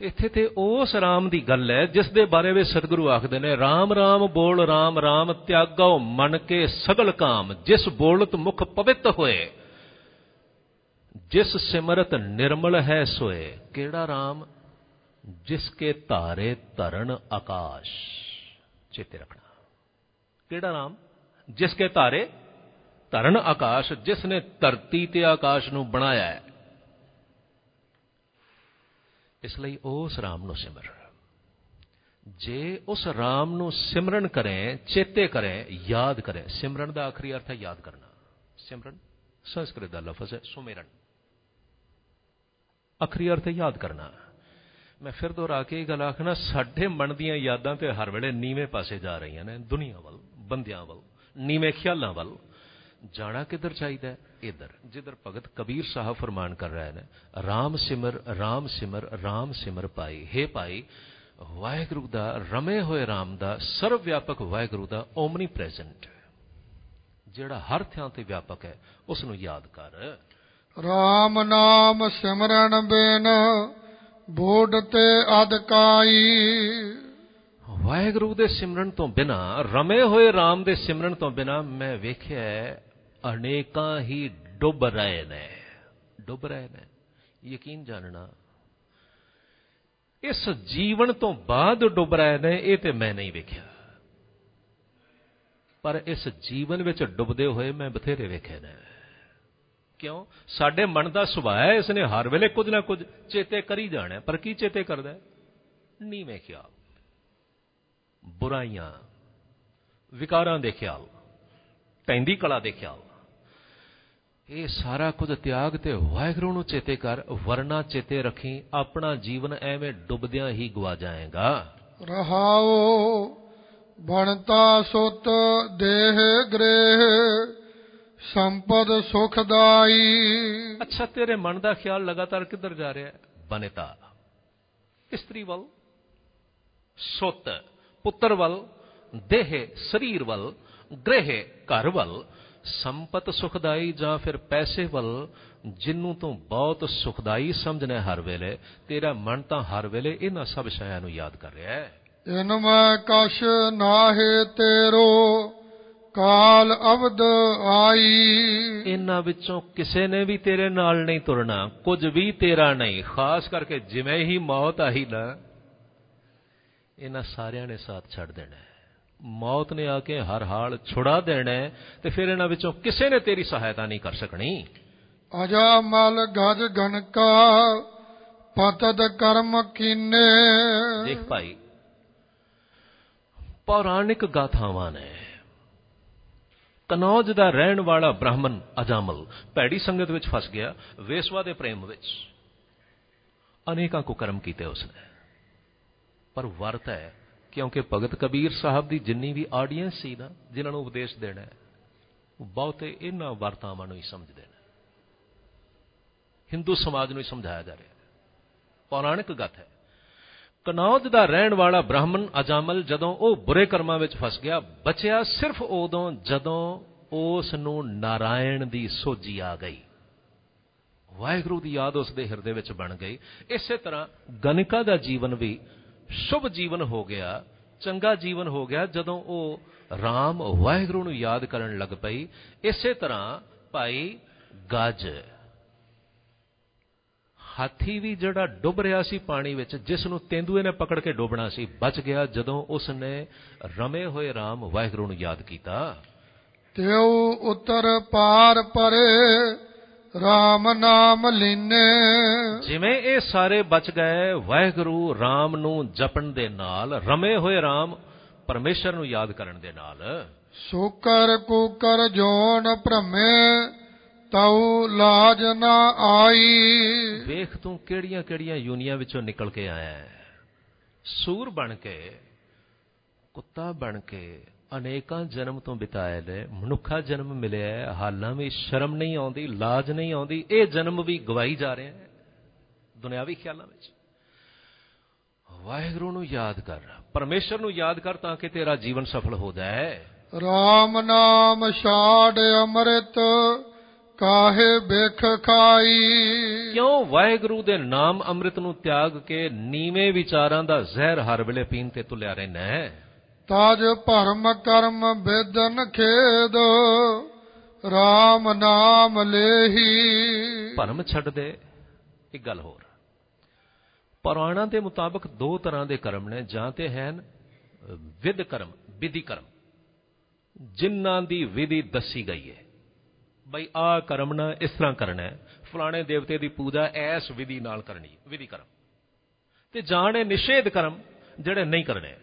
ਇੱਥੇ ਤੇ ਉਸ ਰਾਮ ਦੀ ਗੱਲ ਹੈ, ਜਿਸ ਦੇ ਬਾਰੇ ਵਿੱਚ ਸਤਿਗੁਰੂ ਆਖਦੇ ਨੇ RAM RAM ਬੋਲ RAM RAM ਤਿਆਗੋ ਮਨ ਕੇ ਸਗਲ ਕਾਮ, ਜਿਸ ਬੋਲਤ ਮੁਖ ਪਵਿੱਤ ਹੋਏ। ਜਿਸ ਸਿਮਰਤ ਨਿਰਮਲ ਹੈ ਸੋਏ, ਕਿਹੜਾ RAM ਜਿਸ ਕੇ ਧਾਰੇ ਧਰਨ ਆਕਾਸ਼। ਚੇਤੇ ਰੱਖਣਾ। ਕਿਹੜਾ RAM ਜਿਸ ਕੇ ਧਾਰੇ ਧਰਨ ਆਕਾਸ਼, ਜਿਸ ਨੇ ਧਰਤੀ ਤੇ ਆਕਾਸ਼ ਨੂੰ ਬਣਾਇਆ ਹੈ। ਇਸ ਲਈ ਉਸ RAM ਨੂੰ ਸਿਮਰ। ਜੇ ਉਸ RAM ਨੂੰ ਸਿਮਰਨ ਕਰੇ, ਚੇਤੇ ਕਰੇ, ਯਾਦ ਕਰੇ, ਸਿਮਰਨ ਦਾ ਆਖਰੀ ਅਰਥ ਹੈ ਯਾਦ ਕਰਨਾ। ਸਿਮਰਨ, ਸੰਸਕ੍ਰਿਤ ਦਾ ਲਫ਼ਜ਼ ਹੈ ਸੁਮੇਰਨ ਆਖਰੀ ਅਰਥ ਹੈ ਯਾਦ ਕਰਨਾ। ਮੈਂ ਫਿਰ ਦੁਹਰਾ ਕੇ ਇਹ ਗੱਲ ਆਖਣਾ, ਸਾਡੇ ਮਨ ਦੀਆਂ ਯਾਦਾਂ ਤੇ ਹਰ ਵੇਲੇ ਨੀਵੇਂ ਪਾਸੇ ਜਾ ਰਹੀਆਂ ਨੇ, ਦੁਨੀਆ ਵੱਲ, ਬੰਦਿਆਂ ਵੱਲ, ਨੀਵੇਂ ਖਿਆਲਾਂ ਵੱਲ। ਜਾਣਾ ਕਿੱਧਰ ਚਾਹੀਦਾ ਹੈ? ਇਧਰ। ਜਿੱਧਰ ਭਗਤ ਕਬੀਰ ਸਾਹਿਬ ਫਰਮਾਨ ਕਰ ਰਹੇ ਨੇ RAM ਸਿਮਰ RAM ਸਿਮਰ RAM ਸਿਮਰ ਪਾਈ, ਹੈ ਭਾਈ, ਵਾਹਿਗੁਰੂ ਦਾ, ਰਮੇ ਹੋਏ RAM ਦਾ ਸਰਵ ਵਿਆਪਕ ਵਾਹਿਗੁਰੂ ਦਾ ਓਮਨੀ ਪ੍ਰੈਜ਼ੈਂਟ ਜਿਹੜਾ ਹਰ ਥਾਂ ਤੇ ਵਿਆਪਕ ਹੈ ਉਸ ਨੂੰ ਯਾਦ ਕਰ। ਰਾਮ ਨਾਮ ਸਿਮਰਨ ਬਿਨ ਬੋੜ ਤੇ ਅਦਕਾਈ ਵਾਹਿਗੁਰੂ ਦੇ ਸਿਮਰਨ ਤੋਂ ਬਿਨਾ, ਰਮੇ ਹੋਏ RAM ਦੇ ਸਿਮਰਨ ਤੋਂ ਬਿਨਾ ਮੈਂ ਵੇਖਿਆ ਅਨੇਕਾਂ ਹੀ ਡੁੱਬ ਰਹੇ ਨੇ। ਡੁੱਬ ਰਹੇ ਨੇ। ਯਕੀਨ ਜਾਣਨਾ, ਇਸ ਜੀਵਨ ਤੋਂ ਬਾਅਦ ਡੁੱਬ ਰਹੇ ਨੇ, ਇਹ ਤੇ ਮੈਂ ਨਹੀਂ ਵੇਖਿਆ। ਪਰ ਇਸ ਜੀਵਨ ਵਿੱਚ ਡੁੱਬਦੇ ਹੋਏ ਮੈਂ ਬਥੇਰੇ ਵੇਖੇ ਨੇ। ਕਿਉਂ? ਸਾਡੇ ਮਨ ਦਾ ਸੁਭਾਅ ਹੈ, ਇਸ ਨੇ ਹਰ ਵੇਲੇ ਕੁਝ ਨਾ ਕੁਝ ਚੇਤੇ ਕਰੀ ਜਾਣਾ ਪਰ ਕੀ ਚੇਤੇ ਕਰਦਾ ਨਹੀਂ ਵੇਖਿਆ ਬੁਰਾਈਆਂ, ਵਿਕਾਰਾਂ ਦੇ ਖਿਆਲ, ਪੈਂਦੀ ਕਲਾ ਦੇ ਖਿਆਲ। ਇਹ ਸਾਰਾ ਕੁਝ ਤਿਆਗ ਤੇ ਵਾਹਿਗੁਰੂ ਨੂੰ ਚੇਤੇ ਕਰ, ਵਰਨਾ ਚੇਤੇ ਰੱਖੀ, ਆਪਣਾ ਜੀਵਨ ਐਵੇਂ ਡੁੱਬਦਿਆਂ ਹੀ ਗਵਾ ਜਾਏਗਾ। ਰਹਾਓ, ਬਣਤਾ ਸੁਤ ਦੇਹ ਗ੍ਰਹਿ ਸੰਪਦ ਸੁਖਦਾਈ ਅੱਛਾ ਤੇਰੇ ਮਨ ਦਾ ਖਿਆਲ ਲਗਾਤਾਰ ਕਿੱਧਰ ਜਾ ਰਿਹਾ ਹੈ? ਬਨਤਾ। ਇਸਤਰੀ ਵੱਲ ਸੁੱਤ ਪੁੱਤਰ ਵੱਲ ਦੇਹ ਸਰੀਰ ਵੱਲ ਗ੍ਰਹਿ ਘਰ ਵੱਲ ਸੰਪਤ ਸੁਖਦਾਈ ਜਾਂ ਫਿਰ ਪੈਸੇ ਵੱਲ ਜਿੰਨੂੰ ਤੋਂ ਬਹੁਤ ਸੁਖਦਾਈ ਸਮਝਣਾ ਹਰ ਵੇਲੇ ਤੇਰਾ ਮਨ ਤਾਂ ਹਰ ਵੇਲੇ ਇਹਨਾਂ ਸਭ ਸ਼ਾਇਆਂ ਨੂੰ ਯਾਦ ਕਰ ਰਿਹਾ ਹੈ। ਇਨ ਮੈਂ ਕਛ ਨਾਹੇ ਤੇਰੋ। ਕਾਲ ਅਵਦ ਆਈ। ਇਹਨਾਂ ਵਿੱਚੋਂ ਕਿਸੇ ਨੇ ਵੀ ਤੇਰੇ ਨਾਲ ਨਹੀਂ ਤੁਰਨਾ ਕੁਝ ਵੀ ਤੇਰਾ ਨਹੀਂ ਖਾਸ ਕਰਕੇ ਜਿਵੇਂ ਹੀ ਮੌਤ ਆਈ ਨਾ ਇਹਨਾਂ ਸਾਰਿਆਂ ਨੇ ਸਾਥ ਛੱਡ ਦੇਣਾ ਹੈ। ਮੌਤ ਨੇ ਆ ਕੇ ਹਰ ਹਾਲ ਛੁੜਾ ਦੇਣਾ ਹੈ ਤੇ ਫਿਰ ਇਹਨਾਂ ਵਿੱਚੋਂ ਕਿਸੇ ਨੇ ਤੇਰੀ ਸਹਾਇਤਾ ਨਹੀਂ ਕਰ ਸਕਣੀ। ਅਜਾ ਮਲ ਗਜ ਗਨਕਾ ਪਤਦ ਕਰਮ ਕੀਨੇ। ਦੇਖ ਭਾਈ ਪੌਰਾਣਿਕ ਗਾਥਾਵਾਂ ਨੇ ਕਨੌਜ ਦਾ ਰਹਿਣ ਵਾਲਾ ਬ੍ਰਾਹਮਣ ਅਜਾਮਲ ਭੈੜੀ ਸੰਗਤ ਵਿੱਚ ਫਸ ਗਿਆ, ਵੇਸਵਾ ਦੇ ਪ੍ਰੇਮ ਵਿੱਚ। ਅਨੇਕਾਂ ਕੁਕਰਮ ਕੀਤੇ ਉਸਨੇ। ਪਰ ਵਰਤ ਹੈ, ਕਿਉਂਕਿ ਭਗਤ ਕਬੀਰ ਸਾਹਿਬ ਦੀ ਜਿੰਨੀ ਵੀ ਆਡੀਅנס ਸੀ ਨਾ, ਜਿਨ੍ਹਾਂ ਨੂੰ ਉਪਦੇਸ਼ ਦੇਣਾ ਹੈ, ਉਹ ਬਹੁਤੇ ਇਹਨਾਂ ਵਰਤਾਵਾਂ ਨੂੰ ਹੀ ਸਮਝਦੇ ਨੇ। ਹਿੰਦੂ ਸਮਾਜ ਨੂੰ ਹੀ ਸਮਝਾਇਆ ਜਾ ਰਿਹਾ ਹੈ। ਪੌਰਾਣਿਕ ਗੱਥ ਹੈ ਕਨੌਜ ਦਾ ਰਹਿਣ ਵਾਲਾ ਬ੍ਰਾਹਮਣ ਅਜਾਮਲ ਜਦੋਂ ਉਹ ਬੁਰੇ ਕਰਮਾਂ ਵਿੱਚ ਫਸ ਗਿਆ, ਬਚਿਆ ਸਿਰਫ ਉਦੋਂ ਜਦੋਂ ਉਸ ਨੂੰ ਨਾਰਾਇਣ ਦੀ ਸੋਝੀ ਆ ਗਈ। ਵਾਹਿਗੁਰੂ ਦੀ ਯਾਦ ਉਸ ਦੇ ਹਿਰਦੇ ਵਿੱਚ ਬਣ ਗਈ। ਇਸੇ ਤਰ੍ਹਾਂ ਗਨਿਕਾ ਦਾ ਜੀਵਨ ਵੀ ਸ਼ੁਭ ਜੀਵਨ ਹੋ ਗਿਆ, ਚੰਗਾ ਜੀਵਨ ਹੋ ਗਿਆ, ਜਦੋਂ ਉਹ RAM ਵਾਹਿਗੁਰੂ ਨੂੰ ਯਾਦ ਕਰਨ ਲੱਗ ਪਈ। ਇਸੇ ਤਰ੍ਹਾਂ ਭਾਈ ਗੱਜ ਹਾਥੀ ਵੀ ਜਿਹੜਾ ਡੁੱਬ ਰਿਹਾ ਸੀ ਪਾਣੀ ਵਿੱਚ ਜਿਸ ਨੂੰ ਤੇਂਦੂਏ ਨੇ ਪਕੜ ਕੇ ਡੋਬਣਾ ਸੀ ਬਚ ਗਿਆ ਜਦੋਂ ਉਸ ਨੇ ਰਮੇ ਹੋਏ RAM ਵਾਹਿਗੁਰੂ ਨੂੰ ਯਾਦ ਕੀਤਾ। ਤਿਉ ਉਤਰ ਪਾਰ ਪਰੇ RAM ਨਾਮ ਲੀਨੇ। ਜਿਵੇਂ ਇਹ ਸਾਰੇ ਬਚ ਗਏ ਵਾਹਿਗੁਰੂ RAM ਨੂੰ ਜਪਣ ਦੇ ਨਾਲ ਰਮੇ ਹੋਏ RAM ਪਰਮੇਸ਼ਰ ਨੂੰ ਯਾਦ ਕਰਨ ਦੇ ਨਾਲ। ਸੁਕਰ ਕੁਕਰ ਜੋਨ ਭ੍ਰਮੇ ਤਉ ਲਾਜ ਨਾ ਆਈ। ਵੇਖ ਤੂੰ ਕਿਹੜੀਆਂ ਕਿਹੜੀਆਂ ਯੂਨੀਆਂ ਵਿੱਚੋਂ ਨਿਕਲ ਕੇ ਆਇਆ ਹੈ। ਸੂਰ ਬਣ ਕੇ ਕੁੱਤਾ ਬਣ ਕੇ ਅਨੇਕਾਂ ਜਨਮ ਤੋਂ ਬਿਤਾਏ ਨੇ ਮਨੁੱਖਾ ਜਨਮ ਮਿਲਿਆ ਹੈ ਹਾਲਾਂ ਵੀ ਸ਼ਰਮ ਨਹੀਂ ਆਉਂਦੀ ਲਾਜ ਨਹੀਂ ਆਉਂਦੀ ਇਹ ਜਨਮ ਵੀ ਗਵਾਈ ਜਾ ਰਿਹਾ ਹੈ ਦੁਨਿਆਵੀ ਖਿਆਲਾਂ ਵਿੱਚ। ਵਾਹਿਗੁਰੂ ਨੂੰ ਯਾਦ ਕਰ ਪਰਮੇਸ਼ਰ ਨੂੰ ਯਾਦ ਕਰ ਤਾਂ ਕਿ ਤੇਰਾ ਜੀਵਨ ਸਫਲ ਹੋ ਜਾਏ। RAM ਨਾਮ ਛਾੜ ਅੰਮ੍ਰਿਤ ਕਾਹੇ ਬਿਖ ਖਾਈ? ਕਿਉਂ ਵਾਹਿਗੁਰੂ ਦੇ ਨਾਮ ਅੰਮ੍ਰਿਤ ਨੂੰ ਤਿਆਗ ਕੇ ਨੀਵੇਂ ਵਿਚਾਰਾਂ ਦਾ ਜ਼ਹਿਰ ਹਰ ਵੇਲੇ ਪੀਣ ਤੇ ਤੁਲਿਆ ਰਹਿਣਾ ਹੈ? ਤਾਜ ਭਰਮ ਕਰਮ ਬੇਦਨ ਖੇਦ RAM ਨਾਮ ਲੇਹੀ। ਭਰਮ ਛੱਡ ਦੇ ਇੱਕ ਗੱਲ ਹੋਰ। ਪੁਰਾਣਾਂ ਦੇ ਮੁਤਾਬਕ ਦੋ ਤਰ੍ਹਾਂ ਦੇ ਕਰਮ ਨੇ ਜਾਂ ਤੇ ਹਨ ਵਿਦ ਕਰਮ ਵਿਧੀ ਕਰਮ। ਜਿਨ੍ਹਾਂ ਦੀ ਵਿਧੀ ਦੱਸੀ ਗਈ ਹੈ। ਬਈ ਆ ਕਰਮ ਨਾ ਇਸ ਤਰ੍ਹਾਂ ਕਰਨਾ ਹੈ। ਫਲਾਣੇ ਦੇਵਤੇ ਦੀ ਪੂਜਾ ਐਸ ਵਿਧੀ ਨਾਲ ਕਰਨੀ ਹੈ, ਵਿਧੀ ਕਰਮ। ਤੇ ਜਾਣੇ ਨਿਸ਼ੇਧ ਕਰਮ ਜਿਹੜੇ ਨਹੀਂ ਕਰਨੇ।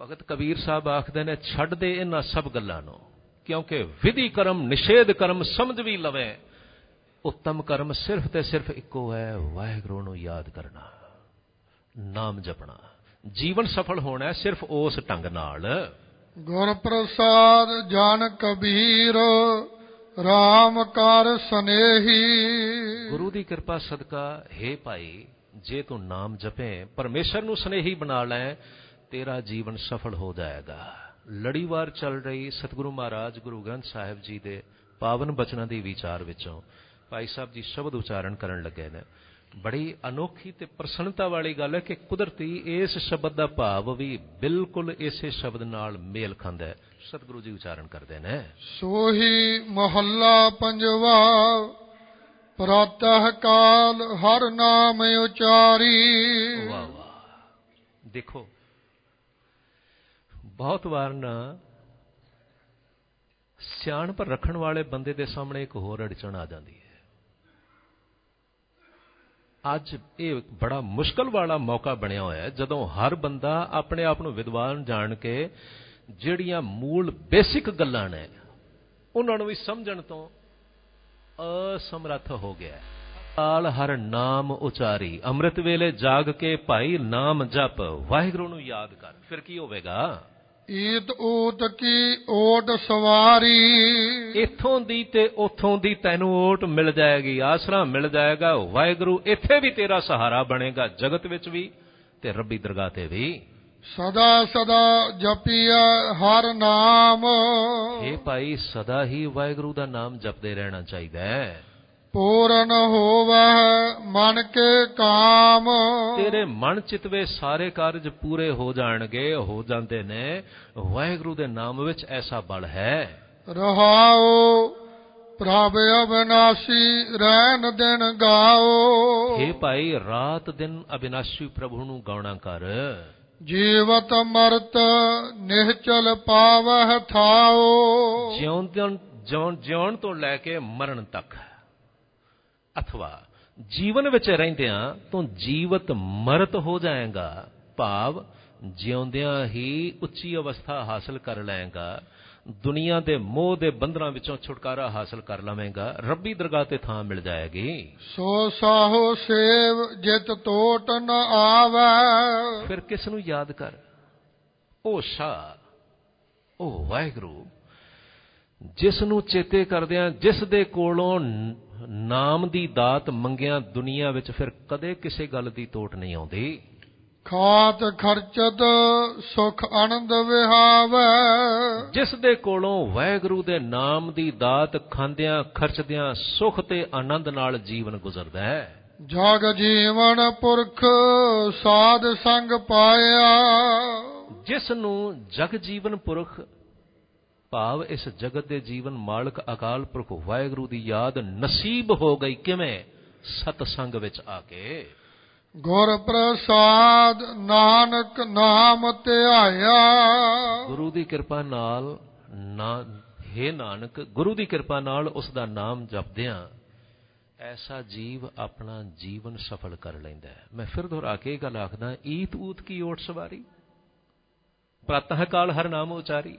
ਭਗਤ ਕਬੀਰ ਸਾਹਿਬ ਆਖਦੇ ਨੇ, ਛੱਡ ਦੇ ਇਹਨਾਂ ਸਭ ਗੱਲਾਂ ਨੂੰ, ਕਿਉਂਕਿ ਵਿਧੀ ਕਰਮ, ਨਿਸ਼ੇਧ ਕਰਮ ਸਮਝ ਵੀ ਲਵੇ। ਉੱਤਮ ਕਰਮ ਸਿਰਫ ਤੇ ਸਿਰਫ ਇੱਕੋ ਹੈ, ਵਾਹਿਗੁਰੂ ਨੂੰ ਯਾਦ ਕਰਨਾ, ਨਾਮ ਜਪਣਾ। ਜੀਵਨ ਸਫਲ ਹੋਣਾ ਹੈ ਸਿਰਫ ਉਸ ਢੰਗ ਨਾਲ। ਗੁਰ ਪ੍ਰਸਾਦ ਜਨ ਕਬੀਰ RAM ਕਰ ਸਨੇਹੀ। ਗੁਰੂ ਦੀ ਕਿਰਪਾ ਸਦਕਾ, ਹੈ ਭਾਈ, ਜੇ ਤੂੰ ਨਾਮ ਜਪੇ, ਪਰਮੇਸ਼ਰ ਨੂੰ ਸਨੇਹੀ ਬਣਾ ਲੈ, ਤੇਰਾ ਜੀਵਨ ਸਫਲ ਹੋ ਜਾਏਗਾ। ਲੜੀਵਾਰ ਚੱਲ ਰਹੀ ਸਤਿਗੁਰੂ ਮਹਾਰਾਜ, ਗੁਰੂ ਗ੍ਰੰਥ ਸਾਹਿਬ ਜੀ ਦੇ ਪਾਵਨ ਬਚਨਾਂ ਦੀ ਵਿਚਾਰ ਵਿੱਚੋਂ ਭਾਈ ਸਾਹਿਬ ਜੀ ਸ਼ਬਦ ਉਚਾਰਨ ਕਰਨ ਲੱਗੇ ਨੇ। ਬੜੀ ਅਨੋਖੀ ਤੇ ਪ੍ਰਸੰਨਤਾ ਵਾਲੀ ਗੱਲ ਹੈ ਕਿ ਕੁਦਰਤੀ ਇਸ ਸ਼ਬਦ ਦਾ ਭਾਵ ਵੀ ਬਿਲਕੁਲ ਇਸੇ ਸ਼ਬਦ ਨਾਲ ਮੇਲ ਖਾਂਦਾ ਹੈ। ਸਤਿਗੁਰੂ ਜੀ ਉਚਾਰਨ ਕਰਦੇ ਨੇ। ਸੋਹੀ ਮਹੱਲਾ ਪੰਜਵਾ ਪ੍ਰਾਤਹ ਕਾਲ ਹਰ ਨਾਮ ਉਚਾਰੀ। ਵਾਹ ਵਾਹ। ਦੇਖੋ ਬਹੁਤ ਵਾਰ ਨਾ ਸਿਆਣਪ ਰੱਖਣ ਵਾਲੇ ਬੰਦੇ ਦੇ ਸਾਹਮਣੇ ਇੱਕ ਹੋਰ ਅੜਚਣ ਆ ਜਾਂਦੀ ਹੈ। ਅੱਜ ਇਹ ਬੜਾ ਮੁਸ਼ਕਲ ਵਾਲਾ ਮੌਕਾ ਬਣਿਆ ਹੋਇਆ ਹੈ, ਜਦੋਂ ਹਰ ਬੰਦਾ ਆਪਣੇ ਆਪ ਨੂੰ ਵਿਦਵਾਨ ਜਾਣ ਕੇ ਜਿਹੜੀਆਂ ਮੂਲ ਬੇਸਿਕ ਗੱਲਾਂ ਨੇ, ਉਹਨਾਂ ਨੂੰ ਵੀ ਸਮਝਣ ਤੋਂ ਅਸਮਰੱਥ ਹੋ ਗਿਆ ਹੈ। ਕਾਲ ਹਰ ਨਾਮ ਉਚਾਰੀ, ਅੰਮ੍ਰਿਤ ਵੇਲੇ ਜਾਗ ਕੇ ਭਾਈ ਨਾਮ ਜਪ, ਵਾਹਿਗੁਰੂ ਨੂੰ ਯਾਦ ਕਰ, ਫਿਰ ਕੀ ਹੋਵੇਗਾ? ਈਤ ਊਤ ਕੀ ਓਟ ਸਵਾਰੀ। ਇਥੋਂ ਦੀ ਤੇ ਉਥੋਂ ਦੀ ਤੈਨੂੰ ਓਟ ਮਿਲ ਜਾਏਗੀ ਆਸਰਾ ਮਿਲ ਜਾਏਗਾ ਵਾਹਿਗੁਰੂ ਇੱਥੇ ਵੀ ਤੇਰਾ ਸਹਾਰਾ ਬਣੇਗਾ ਜਗਤ ਵਿੱਚ ਵੀ ਤੇ ਰੱਬੀ ਦਰਗਾਹ ਤੇ ਵੀ। ਸਦਾ ਸਦਾ ਜਪੀਐ ਹਰ ਨਾਮ। ਇਹ ਭਾਈ ਸਦਾ ਹੀ ਵਾਹਿਗੁਰੂ ਦਾ ਨਾਮ ਜਪਦੇ ਰਹਿਣਾ ਚਾਹੀਦਾ ਹੈ। ਪੂਰਨ ਹੋਵੈ ਮਨ ਕੇ ਕਾਮ। ਤੇਰੇ ਮਨ ਚਿਤ ਵਿੱਚ ਸਾਰੇ ਕਾਰਜ ਪੂਰੇ ਹੋ ਜਾਣਗੇ ਹੋ ਜਾਂਦੇ ਨੇ। ਵਾਹਿਗੁਰੂ ਦੇ ਨਾਮ ਵਿੱਚ ਐਸਾ ਬਲ ਹੈ। ਰਹਾਉ ਪ੍ਰਭ ਅਬਨਾਸੀ ਰਹਿਨ ਦਿਨ ਗਾਓ। हे ਭਾਈ ਰਾਤ ਦਿਨ ਅਬਿਨਾਸ਼ੀ ਪ੍ਰਭੂ ਨੂੰ ਗਾਉਣਾ ਕਰ। ਜੀਵਤ ਮਰਤ ਨਿਹਚਲ ਪਾਵਹਿ ਥਾਓ। ਜਿਉਣ ਜਿਉਣ ਤੋਂ ਲੈ ਕੇ ਮਰਨ ਤੱਕ। ਅਥਵਾ ਜੀਵਨ ਵਿੱਚ ਰਹਿੰਦਿਆਂ ਤੂੰ ਜੀਵਤ ਮਰਤ ਹੋ ਜਾਏਗਾ ਭਾਵ ਜਿਉਂਦਿਆਂ ਹੀ ਉੱਚੀ ਅਵਸਥਾ ਹਾਸਲ ਕਰ ਲਏਗਾ ਦੁਨੀਆ ਦੇ ਮੋਹ ਦੇ ਬੰਧਨਾਂ ਵਿੱਚੋਂ ਛੁਟਕਾਰਾ ਹਾਸਲ ਕਰ ਲਵੇਂਗਾ ਰੱਬੀ ਦਰਗਾਹ ਤੇ ਥਾਂ ਮਿਲ ਜਾਏਗੀ। ਸੋ ਸਾਹੋ ਸੇਵ ਜਿਤ ਟੋਟ ਨ ਆਵੈ। ਫਿਰ ਕਿਸ ਨੂੰ ਯਾਦ ਕਰ? ਉਹ ਸ਼ਾ ਉਹ ਵਾਹਿਗੁਰੂ ਜਿਸ ਨੂੰ ਚੇਤੇ ਕਰਦਿਆਂ ਜਿਸ ਦੇ ਕੋਲੋਂ ਨਾਮ ਦੀ ਦਾਤ ਮੰਗਿਆਂ ਦੁਨੀਆ ਵਿੱਚ ਫਿਰ ਕਦੇ ਕਿਸੇ ਗੱਲ ਦੀ ਤੋਟ ਨਹੀਂ ਆਉਂਦੀ। ਖਾਤ ਖਰਚਤ ਸੁਖ ਆਨੰਦ ਵਿਹਾਵੈ। ਜਿਸ ਦੇ ਕੋਲੋਂ ਵਾਹਿਗੁਰੂ ਦੇ ਨਾਮ ਦੀ ਦਾਤ ਖਾਂਦਿਆਂ ਖਰਚਦਿਆਂ ਸੁਖ ਤੇ ਆਨੰਦ ਨਾਲ ਜੀਵਨ ਗੁਜ਼ਰਦਾ ਹੈ। ਜਗ ਜੀਵਨ ਪੁਰਖ ਸਾਧ ਸੰਗ ਪਾਇਆ। ਜਿਸ ਨੂੰ ਜਗ ਜੀਵਨ ਪੁਰਖ ਭਾਵ ਇਸ ਜਗਤ ਦੇ ਜੀਵਨ ਮਾਲਕ ਅਕਾਲ ਪੁਰਖ ਵਾਹਿਗੁਰੂ ਦੀ ਯਾਦ ਨਸੀਬ ਹੋ ਗਈ ਕਿਵੇਂ? ਸਤ ਸੰਗ ਵਿੱਚ ਆ ਕੇ। ਗੁਰ ਪ੍ਰਸਾਦ ਨਾਨਕ ਨਾਮ ਧਿਆਇਆ। ਗੁਰੂ ਦੀ ਕਿਰਪਾ ਨਾਲ ਨਾ ਹੈ ਨਾਨਕ ਗੁਰੂ ਦੀ ਕਿਰਪਾ ਨਾਲ ਉਸ ਦਾ ਨਾਮ ਜਪਦਿਆਂ ਐਸਾ ਜੀਵ ਆਪਣਾ ਜੀਵਨ ਸਫਲ ਕਰ ਲੈਂਦਾ ਹੈ। ਮੈਂ ਫਿਰ ਦੁਹਰਾ ਕੇ ਇਹ ਗੱਲ ਆਖਦਾ ਈਤ ਊਤ ਕੀ ਓਟ ਸਵਾਰੀ? ਪ੍ਰਤਹ ਕਾਲ ਹਰ ਨਾਮ ਉਚਾਰੀ।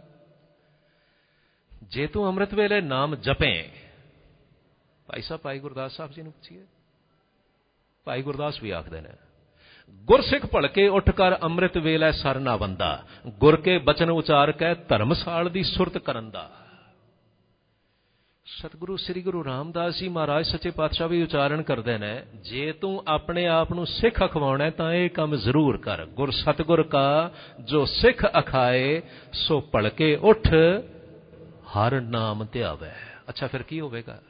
ਜੇ ਤੂੰ ਅੰਮ੍ਰਿਤ ਵੇਲੇ ਨਾਮ ਜਪੇ, ਭਾਈ ਸਾਹਿਬ, ਭਾਈ ਗੁਰਦਾਸ ਸਾਹਿਬ ਜੀ ਨੂੰ ਪੁੱਛੀਏ। ਭਾਈ ਗੁਰਦਾਸ ਵੀ ਆਖਦੇ ਨੇ, ਗੁਰਸਿੱਖ ਭਲਕੇ ਉੱਠ ਕਰ ਅੰਮ੍ਰਿਤ ਵੇਲੇ ਸਰ ਨਾ ਬੰਦਾ, ਗੁਰ ਕੇ ਬਚਨ ਉਚਾਰ ਕੇ ਧਰਮਸਾਲ ਦੀ ਸੁਰਤ ਕਰਨ ਦਾ। ਸਤਿਗੁਰੂ, ਸ੍ਰੀ ਗੁਰੂ ਰਾਮਦਾਸ ਜੀ ਮਹਾਰਾਜ ਸੱਚੇ ਪਾਤਸ਼ਾਹ ਵੀ ਉਚਾਰਨ ਕਰਦੇ ਨੇ, ਜੇ ਤੂੰ ਆਪਣੇ ਆਪ ਨੂੰ ਸਿੱਖ ਅਖਵਾਉਣਾ ਹੈ ਤਾਂ ਇਹ ਕੰਮ ਜ਼ਰੂਰ ਕਰ। ਗੁਰ ਸਤਿਗੁਰ ਕਾ ਜੋ ਸਿੱਖ ਅਖਾਏ, ਸੋ ਭਲਕੇ ਉੱਠ ਹਰ ਨਾਮ ਧਿਆਵੇ ਅੱਛਾ, ਫਿਰ ਕੀ ਹੋਵੇਗਾ?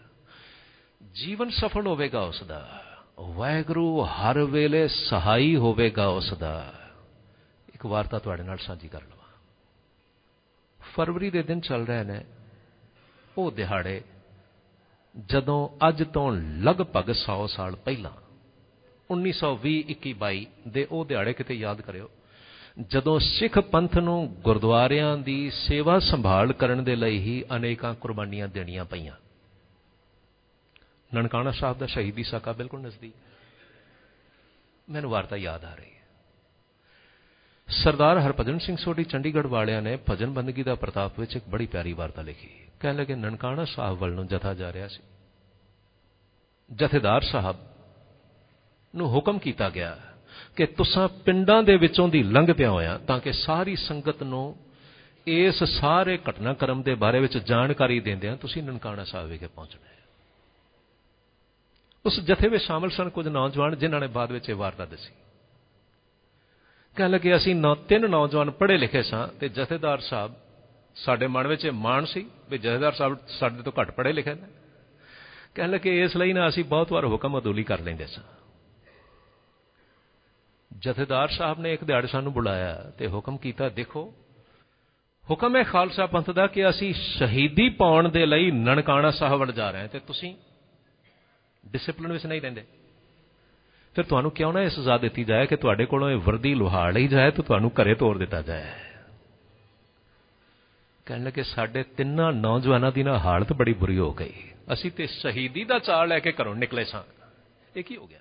ਜੀਵਨ ਸਫਲ ਹੋਵੇਗਾ ਉਸ ਦਾ ਵਾਹਿਗੁਰੂ ਹਰ ਵੇਲੇ ਸਹਾਈ ਹੋਵੇਗਾ ਉਸ ਦਾ ਇੱਕ ਵਾਰਤਾ ਤੁਹਾਡੇ ਨਾਲ ਸਾਂਝੀ ਕਰ ਲਵਾਂ। ਫਰਵਰੀ ਦੇ ਦਿਨ ਚੱਲ ਰਹੇ ਨੇ ਉਹ ਦਿਹਾੜੇ, ਜਦੋਂ ਅੱਜ ਤੋਂ ਲਗਭਗ 100 ਸਾਲ ਪਹਿਲਾਂ 1920 21 22 ਦੇ ਉਹ ਦਿਹਾੜੇ ਕਿਤੇ ਯਾਦ ਕਰਿਓ। ਜਦੋਂ ਸਿੱਖ ਪੰਥ ਨੂੰ ਗੁਰਦੁਆਰਿਆਂ ਦੀ ਸੇਵਾ ਸੰਭਾਲ ਕਰਨ ਦੇ ਲਈ ਹੀ ਅਨੇਕਾਂ ਕੁਰਬਾਨੀਆਂ ਦੇਣੀਆਂ ਪਈਆਂ। ਨਨਕਾਣਾ ਸਾਹਿਬ ਦਾ ਸ਼ਹੀਦੀ ਸਾਕਾ ਬਿਲਕੁਲ ਨਜ਼ਦੀਕ। ਮੈਨੂੰ ਵਾਰਤਾ ਯਾਦ ਆ ਰਹੀ ਹੈ। ਸਰਦਾਰ ਹਰਭਜਨ ਸਿੰਘ ਸੋਢੀ ਚੰਡੀਗੜ੍ਹ ਵਾਲਿਆਂ ਨੇ ਭਜਨ ਬੰਦਗੀ ਦਾ ਪ੍ਰਤਾਪ ਵਿੱਚ ਇੱਕ ਬੜੀ ਪਿਆਰੀ ਵਾਰਤਾ ਲਿਖੀ। ਕਹਿਣ ਲੱਗੇ, ਨਨਕਾਣਾ ਸਾਹਿਬ ਵੱਲ ਨੂੰ ਜਥਾ ਜਾ ਰਿਹਾ ਸੀ। ਜਥੇਦਾਰ ਸਾਹਿਬ ਨੂੰ ਹੁਕਮ ਕੀਤਾ ਗਿਆ ਕਿ ਤੁਸੀਂ ਪਿੰਡਾਂ ਦੇ ਵਿੱਚੋਂ ਦੀ ਲੰਘਦਿਆਂ ਹੋਇਆਂ ਤਾਂ ਕਿ ਸਾਰੀ ਸੰਗਤ ਨੂੰ ਇਸ ਸਾਰੇ ਘਟਨਾਕ੍ਰਮ ਦੇ ਬਾਰੇ ਵਿੱਚ ਜਾਣਕਾਰੀ ਦਿੰਦਿਆਂ ਤੁਸੀਂ ਨਨਕਾਣਾ ਸਾਹਿਬ ਵਿਖੇ ਪਹੁੰਚਣਾ ਹੈ। ਉਸ ਜਥੇ ਵਿੱਚ ਸ਼ਾਮਲ ਸਨ ਕੁਝ ਨੌਜਵਾਨ ਜਿਨ੍ਹਾਂ ਨੇ ਬਾਅਦ ਵਿੱਚ ਇਹ ਵਾਰਤਾ ਦੱਸੀ। ਕਹਿਣ ਲੱਗੇ, ਅਸੀਂ ਨੌ ਤਿੰਨ ਨੌਜਵਾਨ ਪੜ੍ਹੇ ਲਿਖੇ ਸਾਂ ਤੇ ਜਥੇਦਾਰ ਸਾਹਿਬ ਸਾਡੇ ਮਨ ਵਿੱਚ ਇਹ ਮਾਣ ਸੀ ਵੀ ਜਥੇਦਾਰ ਸਾਹਿਬ ਸਾਡੇ ਤੋਂ ਘੱਟ ਪੜ੍ਹੇ ਲਿਖੇ ਨੇ। ਕਹਿਣ ਲੱਗੇ, ਇਸ ਲਈ ਨਾ ਅਸੀਂ ਬਹੁਤ ਵਾਰ ਹੁਕਮ ਅਦੂਲੀ ਕਰ ਲੈਂਦੇ ਸਾਂ। ਜਥੇਦਾਰ ਸਾਹਿਬ ਨੇ ਇੱਕ ਦਿਹਾੜੇ ਸਾਨੂੰ ਬੁਲਾਇਆ ਤੇ ਹੁਕਮ ਕੀਤਾ, ਦੇਖੋ, ਹੁਕਮ ਹੈ ਖਾਲਸਾ ਪੰਥ ਦਾ ਕਿ ਅਸੀਂ ਸ਼ਹੀਦੀ ਪਾਉਣ ਦੇ ਲਈ ਨਨਕਾਣਾ ਸਾਹਿਬ ਵੱਲ ਜਾ ਰਹੇ ਹਾਂ ਤੇ ਤੁਸੀਂ ਡਿਸਪਲਿਨ ਵਿੱਚ ਨਹੀਂ ਰਹਿੰਦੇ। ਫਿਰ ਤੁਹਾਨੂੰ ਕਿਉਂ ਨਾ ਇਹ ਸਜ਼ਾ ਦਿੱਤੀ ਜਾਏ ਕਿ ਤੁਹਾਡੇ ਕੋਲੋਂ ਇਹ ਵਰਦੀ ਲੁਹਾੜ ਲਈ ਜਾਏ ਤੇ ਤੁਹਾਨੂੰ ਘਰੇ ਤੋਰ ਦਿੱਤਾ ਜਾਏ। ਕਹਿਣ ਲੱਗੇ, ਸਾਡੇ ਤਿੰਨਾਂ ਨੌਜਵਾਨਾਂ ਦੀ ਨਾ ਹਾਲਤ ਬੜੀ ਬੁਰੀ ਹੋ ਗਈ। ਅਸੀਂ ਤੇ ਸ਼ਹੀਦੀ ਦਾ ਚਾਲ ਲੈ ਕੇ ਘਰੋਂ ਨਿਕਲੇ ਸਾਂ। ਇਹ ਕੀ ਹੋ ਗਿਆ?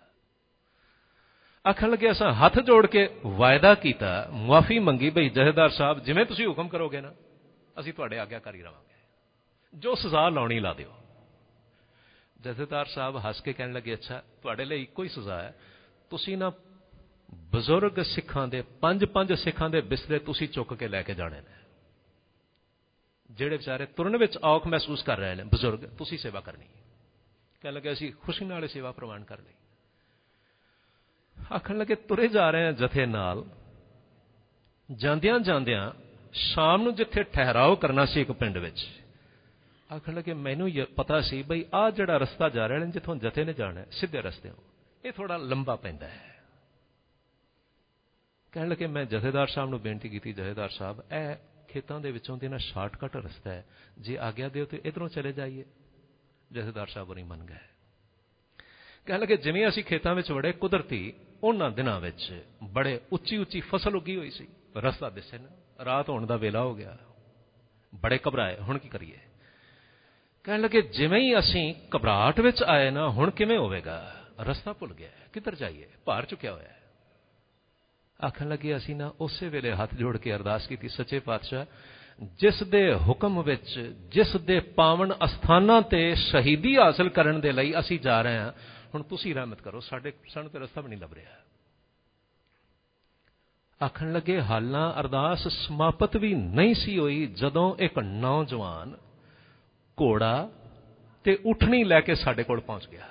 ਆਖਣ ਲੱਗੇ, ਅਸਾਂ ਹੱਥ ਜੋੜ ਕੇ ਵਾਅਦਾ ਕੀਤਾ, ਮੁਆਫੀ ਮੰਗੀ ਭਈ ਜਥੇਦਾਰ ਸਾਹਿਬ, ਜਿਵੇਂ ਤੁਸੀਂ ਹੁਕਮ ਕਰੋਗੇ ਨਾ, ਅਸੀਂ ਤੁਹਾਡੇ ਆਗਿਆਕਾਰੀ ਰਵਾਂਗੇ। ਜੋ ਸਜ਼ਾ ਲਾਉਣੀ ਲਾ ਦਿਓ। ਜਥੇਦਾਰ ਸਾਹਿਬ ਹੱਸ ਕੇ ਕਹਿਣ ਲੱਗੇ, ਅੱਛਾ, ਤੁਹਾਡੇ ਲਈ ਇੱਕੋ ਹੀ ਸਜ਼ਾ ਹੈ। ਤੁਸੀਂ ਨਾ ਬਜ਼ੁਰਗ ਸਿੱਖਾਂ ਦੇ ਪੰਜ ਪੰਜ ਸਿੱਖਾਂ ਦੇ ਬਿਸਤਰੇ ਤੁਸੀਂ ਚੁੱਕ ਕੇ ਲੈ ਕੇ ਜਾਣੇ ਨੇ। ਜਿਹੜੇ ਵਿਚਾਰੇ ਤੁਰਨ ਵਿੱਚ ਔਖ ਮਹਿਸੂਸ ਕਰ ਰਹੇ ਨੇ, ਬਜ਼ੁਰਗ, ਤੁਸੀਂ ਸੇਵਾ ਕਰਨੀ ਹੈ। ਕਹਿਣ ਲੱਗੇ, ਅਸੀਂ ਖੁਸ਼ੀ ਨਾਲ ਸੇਵਾ ਪ੍ਰਵਾਨ ਕਰ ਲਈ। ਆਖਣ ਲੱਗੇ ਤੁਰੇ ਜਾ ਰਹੇ ਹਾਂ ਜਥੇ ਨਾਲ। ਜਾਂਦਿਆਂ ਜਾਂਦਿਆਂ ਸ਼ਾਮ ਨੂੰ ਜਿੱਥੇ ਠਹਿਰਾਓ ਕਰਨਾ ਸੀ ਇੱਕ ਪਿੰਡ ਵਿੱਚ ਆਖਣ ਲੱਗੇ ਮੈਨੂੰ ਇਹ ਪਤਾ ਸੀ ਬਈ ਆਹ ਜਿਹੜਾ ਰਸਤਾ ਜਾ ਰਿਹਾ ਨੇ ਜਿੱਥੋਂ ਜਥੇ ਨੇ ਜਾਣਾ ਹੈ, ਸਿੱਧੇ ਰਸਤਿਓਂ ਇਹ ਥੋੜਾ ਲੰਬਾ ਪੈਂਦਾ ਹੈ। ਕਹਿਣ ਲੱਗੇ ਮੈਂ ਜਥੇਦਾਰ ਸਾਹਿਬ ਨੂੰ ਬੇਨਤੀ ਕੀਤੀ ਜਥੇਦਾਰ ਸਾਹਿਬ ਇਹ ਖੇਤਾਂ ਦੇ ਵਿੱਚੋਂ ਦੀ ਨਾ ਸ਼ਾਰਟਕਟ ਰਸਤਾ ਹੈ। ਜੇ ਆਗਿਆ ਦਿਓ ਤੇ ਇਧਰੋਂ ਚਲੇ ਜਾਈਏ। ਜਥੇਦਾਰ ਸਾਹਿਬ ਨਹੀਂ ਮੰਨ ਗਏ। ਕਹਿਣ ਲੱਗੇ, ਜਿਵੇਂ ਅਸੀਂ ਖੇਤਾਂ ਵਿੱਚ ਵੜੇ ਕੁਦਰਤੀ, ਉਹਨਾਂ ਦਿਨਾਂ ਵਿੱਚ ਬੜੇ ਉੱਚੀ ਉੱਚੀ ਫਸਲ ਉੱਗੀ ਹੋਈ ਸੀ। ਰਸਤਾ ਦਿਸੇ ਨਾ, ਰਾਤ ਹੋਣ ਦਾ ਵੇਲਾ ਹੋ ਗਿਆ। ਬੜੇ ਘਬਰਾਏ, ਹੁਣ ਕੀ ਕਰੀਏ? ਕਹਿਣ ਲੱਗੇ, ਜਿਵੇਂ ਹੀ ਅਸੀਂ ਘਬਰਾਹਟ ਵਿੱਚ ਆਏ ਨਾ, ਹੁਣ ਕਿਵੇਂ ਹੋਵੇਗਾ? ਰਸਤਾ ਭੁੱਲ ਗਿਆ, ਕਿੱਧਰ ਜਾਈਏ? ਭਾਰ ਚੁੱਕਿਆ ਹੋਇਆ ਹੈ। ਆਖਣ ਲੱਗੇ, ਅਸੀਂ ਨਾ ਉਸੇ ਵੇਲੇ ਹੱਥ ਜੋੜ ਕੇ ਅਰਦਾਸ ਕੀਤੀ, ਸੱਚੇ ਪਾਤਸ਼ਾਹ, ਜਿਸ ਦੇ ਹੁਕਮ ਵਿੱਚ, ਜਿਸ ਦੇ ਪਾਵਨ ਅਸਥਾਨਾਂ ਤੇ ਸ਼ਹੀਦੀ ਹਾਸਲ ਕਰਨ ਦੇ ਲਈ ਅਸੀਂ ਜਾ ਰਹੇ ਹਾਂ ਹੁਣ ਤੁਸੀਂ ਰਹਿਮਤ ਕਰੋ, ਸਾਡੇ, ਸਾਨੂੰ ਤੇ ਰਸਤਾ ਵੀ ਨਹੀਂ ਲੱਭ ਰਿਹਾ। ਆਖਣ ਲੱਗੇ, ਹਾਲਾਂ ਅਰਦਾਸ ਸਮਾਪਤ ਵੀ ਨਹੀਂ ਸੀ ਹੋਈ ਜਦੋਂ ਇੱਕ ਨੌਜਵਾਨ ਘੋੜਾ ਤੇ ਉਠਣੀ ਲੈ ਕੇ ਸਾਡੇ ਕੋਲ ਪਹੁੰਚ ਗਿਆ।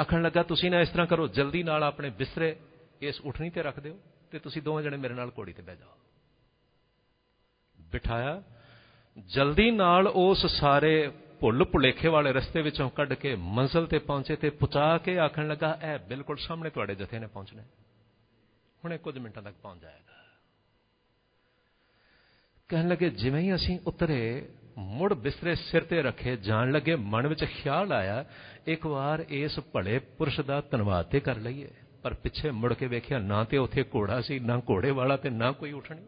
ਆਖਣ ਲੱਗਾ, ਤੁਸੀਂ ਨਾ ਇਸ ਤਰ੍ਹਾਂ ਕਰੋ, ਜਲਦੀ ਨਾਲ ਆਪਣੇ ਬਿਸਤਰੇ ਇਸ ਉਠਣੀ ਤੇ ਰੱਖ ਦਿਓ ਤੇ ਤੁਸੀਂ ਦੋਵੇਂ ਜਣੇ ਮੇਰੇ ਨਾਲ ਘੋੜੀ ਤੇ ਬਹਿ ਜਾਓ। ਬਿਠਾਇਆ। ਜਲਦੀ ਨਾਲ ਉਸ ਸਾਰੇ ਭੁੱਲ ਭੁਲੇਖੇ ਵਾਲੇ ਰਸਤੇ ਵਿੱਚੋਂ ਕੱਢ ਕੇ ਮੰਜ਼ਲ ਤੇ ਪਹੁੰਚੇ ਤੇ ਪੁਚਾ ਕੇ ਆਖਣ ਲੱਗਾ, ਇਹ ਬਿਲਕੁਲ ਸਾਹਮਣੇ ਤੁਹਾਡੇ ਜਥੇ ਨੇ ਪਹੁੰਚਣਾ ਹੁਣੇ ਕੁਝ ਮਿੰਟਾਂ ਤੱਕ ਪਹੁੰਚ ਜਾਏਗਾ। ਕਹਿਣ ਲੱਗੇ, ਜਿਵੇਂ ਹੀ ਅਸੀਂ ਉਤਰੇ, ਮੁੜ ਬਿਸਤਰੇ ਸਿਰ ਤੇ ਰੱਖੇ, ਜਾਣ ਲੱਗੇ, ਮਨ ਵਿੱਚ ਖਿਆਲ ਆਇਆ, ਇੱਕ ਵਾਰ ਇਸ ਭਲੇ ਪੁਰਸ਼ ਦਾ ਧੰਨਵਾਦ ਤੇ ਕਰ ਲਈਏ। ਪਰ ਪਿੱਛੇ ਮੁੜ ਕੇ ਵੇਖਿਆ, ਨਾ ਤੇ ਉੱਥੇ ਘੋੜਾ ਸੀ, ਨਾ ਘੋੜੇ ਵਾਲਾ ਤੇ ਨਾ ਕੋਈ ਉਠਣੀ।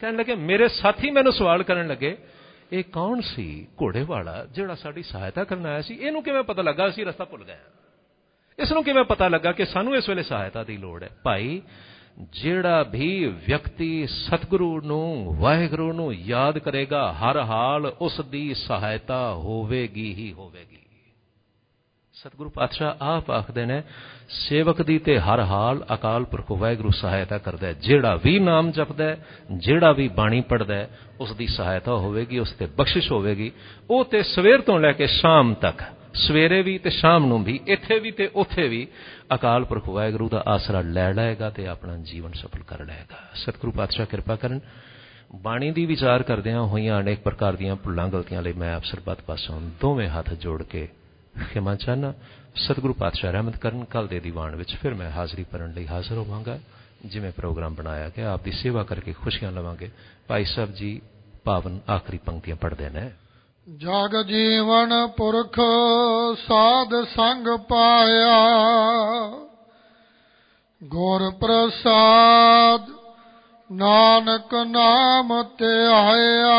ਕਹਿਣ ਲੱਗੇ, ਮੇਰੇ ਸਾਥੀ ਮੈਨੂੰ ਸਵਾਲ ਕਰਨ ਲੱਗੇ ਇਹ ਕੌਣ ਸੀ ਘੋੜੇ ਵਾਲਾ ਜਿਹੜਾ ਸਾਡੀ ਸਹਾਇਤਾ ਕਰਨ ਆਇਆ ਸੀ? ਇਹਨੂੰ ਕਿਵੇਂ ਪਤਾ ਲੱਗਾ ਅਸੀਂ ਰਸਤਾ ਭੁੱਲ ਗਏ ਇਸ ਨੂੰ ਕਿਵੇਂ ਪਤਾ ਲੱਗਾ ਕਿ ਸਾਨੂੰ ਇਸ ਵੇਲੇ ਸਹਾਇਤਾ ਦੀ ਲੋੜ ਹੈ? ਭਾਈ, ਜਿਹੜਾ ਵੀ ਵਿਅਕਤੀ ਸਤਿਗੁਰੂ ਨੂੰ, ਵਾਹਿਗੁਰੂ ਨੂੰ ਯਾਦ ਕਰੇਗਾ, ਹਰ ਹਾਲ ਉਸ ਦੀ ਸਹਾਇਤਾ ਹੋਵੇਗੀ ਹੀ ਹੋਵੇਗੀ। ਸਤਿਗੁਰੂ ਪਾਤਸ਼ਾਹ ਆਪ ਆਖਦੇ ਨੇ, ਸੇਵਕ ਦੀ ਤੇ ਹਰ ਹਾਲ ਅਕਾਲ ਪੁਰਖ ਵਾਹਿਗੁਰੂ ਸਹਾਇਤਾ ਕਰਦਾ ਹੈ। ਜਿਹੜਾ ਵੀ ਨਾਮ ਜਪਦਾ ਹੈ, ਜਿਹੜਾ ਵੀ ਬਾਣੀ ਪੜਦਾ ਹੈ ਉਸ ਦੀ ਸਹਾਇਤਾ ਹੋਵੇਗੀ, ਉਸ ਤੇ ਬਖਸ਼ਿਸ਼ ਹੋਵੇਗੀ। ਉਹ ਤੇ ਸਵੇਰ ਤੋਂ ਲੈ ਕੇ ਸ਼ਾਮ ਤੱਕ, ਸਵੇਰੇ ਵੀ ਤੇ ਸ਼ਾਮ ਨੂੰ ਵੀ, ਇੱਥੇ ਵੀ ਤੇ ਉੱਥੇ ਵੀ ਅਕਾਲ ਪੁਰਖ ਵਾਹਿਗੁਰੂ ਦਾ ਆਸਰਾ ਲੈ ਲਏਗਾ ਤੇ ਆਪਣਾ ਜੀਵਨ ਸਫਲ ਕਰ ਲਏਗਾ। ਸਤਿਗੁਰੂ ਪਾਤਸ਼ਾਹ ਕਿਰਪਾ ਕਰਨ। ਬਾਣੀ ਦੀ ਵਿਚਾਰ ਕਰਦਿਆਂ ਹੋਈਆਂ ਅਨੇਕ ਪ੍ਰਕਾਰ ਦੀਆਂ ਭੁੱਲਾਂ ਗਲਤੀਆਂ ਲਈ ਮੈਂ ਆਪ ਸਰਬੱਤ ਪਾਸੋਂ ਦੋਵੇਂ ਹੱਥ ਜੋੜ ਕੇ ਖਿਮਾ ਚਾਹਨਾ। ਸਤਿਗੁਰੂ ਪਾਤਸ਼ਾਹ ਰਹਿਮਤ ਕਰਨ ਕੱਲ ਦੇ ਦੀਵਾਨ ਵਿੱਚ ਫਿਰ ਮੈਂ ਹਾਜ਼ਰੀ ਭਰਨ ਲਈ ਹਾਜ਼ਰ ਹੋਵਾਂਗਾ। ਜਿਵੇਂ ਪ੍ਰੋਗਰਾਮ ਬਣਾਇਆ ਗਿਆ, ਆਪ ਦੀ ਸੇਵਾ ਕਰਕੇ ਖੁਸ਼ੀਆਂ ਲਵਾਂਗੇ। ਭਾਈ ਸਾਹਿਬ ਜੀ ਪਾਵਨ ਆਖਰੀ ਪੰਕਤੀਆਂ ਪੜ੍ਹਦੇ ਨੇ। ਜਗ ਜੀਵਨ ਪੁਰਖ ਸਾਧ ਸੰਗ ਪਾਇਆ, ਗੁਰ ਪ੍ਰਸਾਦ ਨਾਨਕ ਨਾਮ ਤੇ ਆਇਆ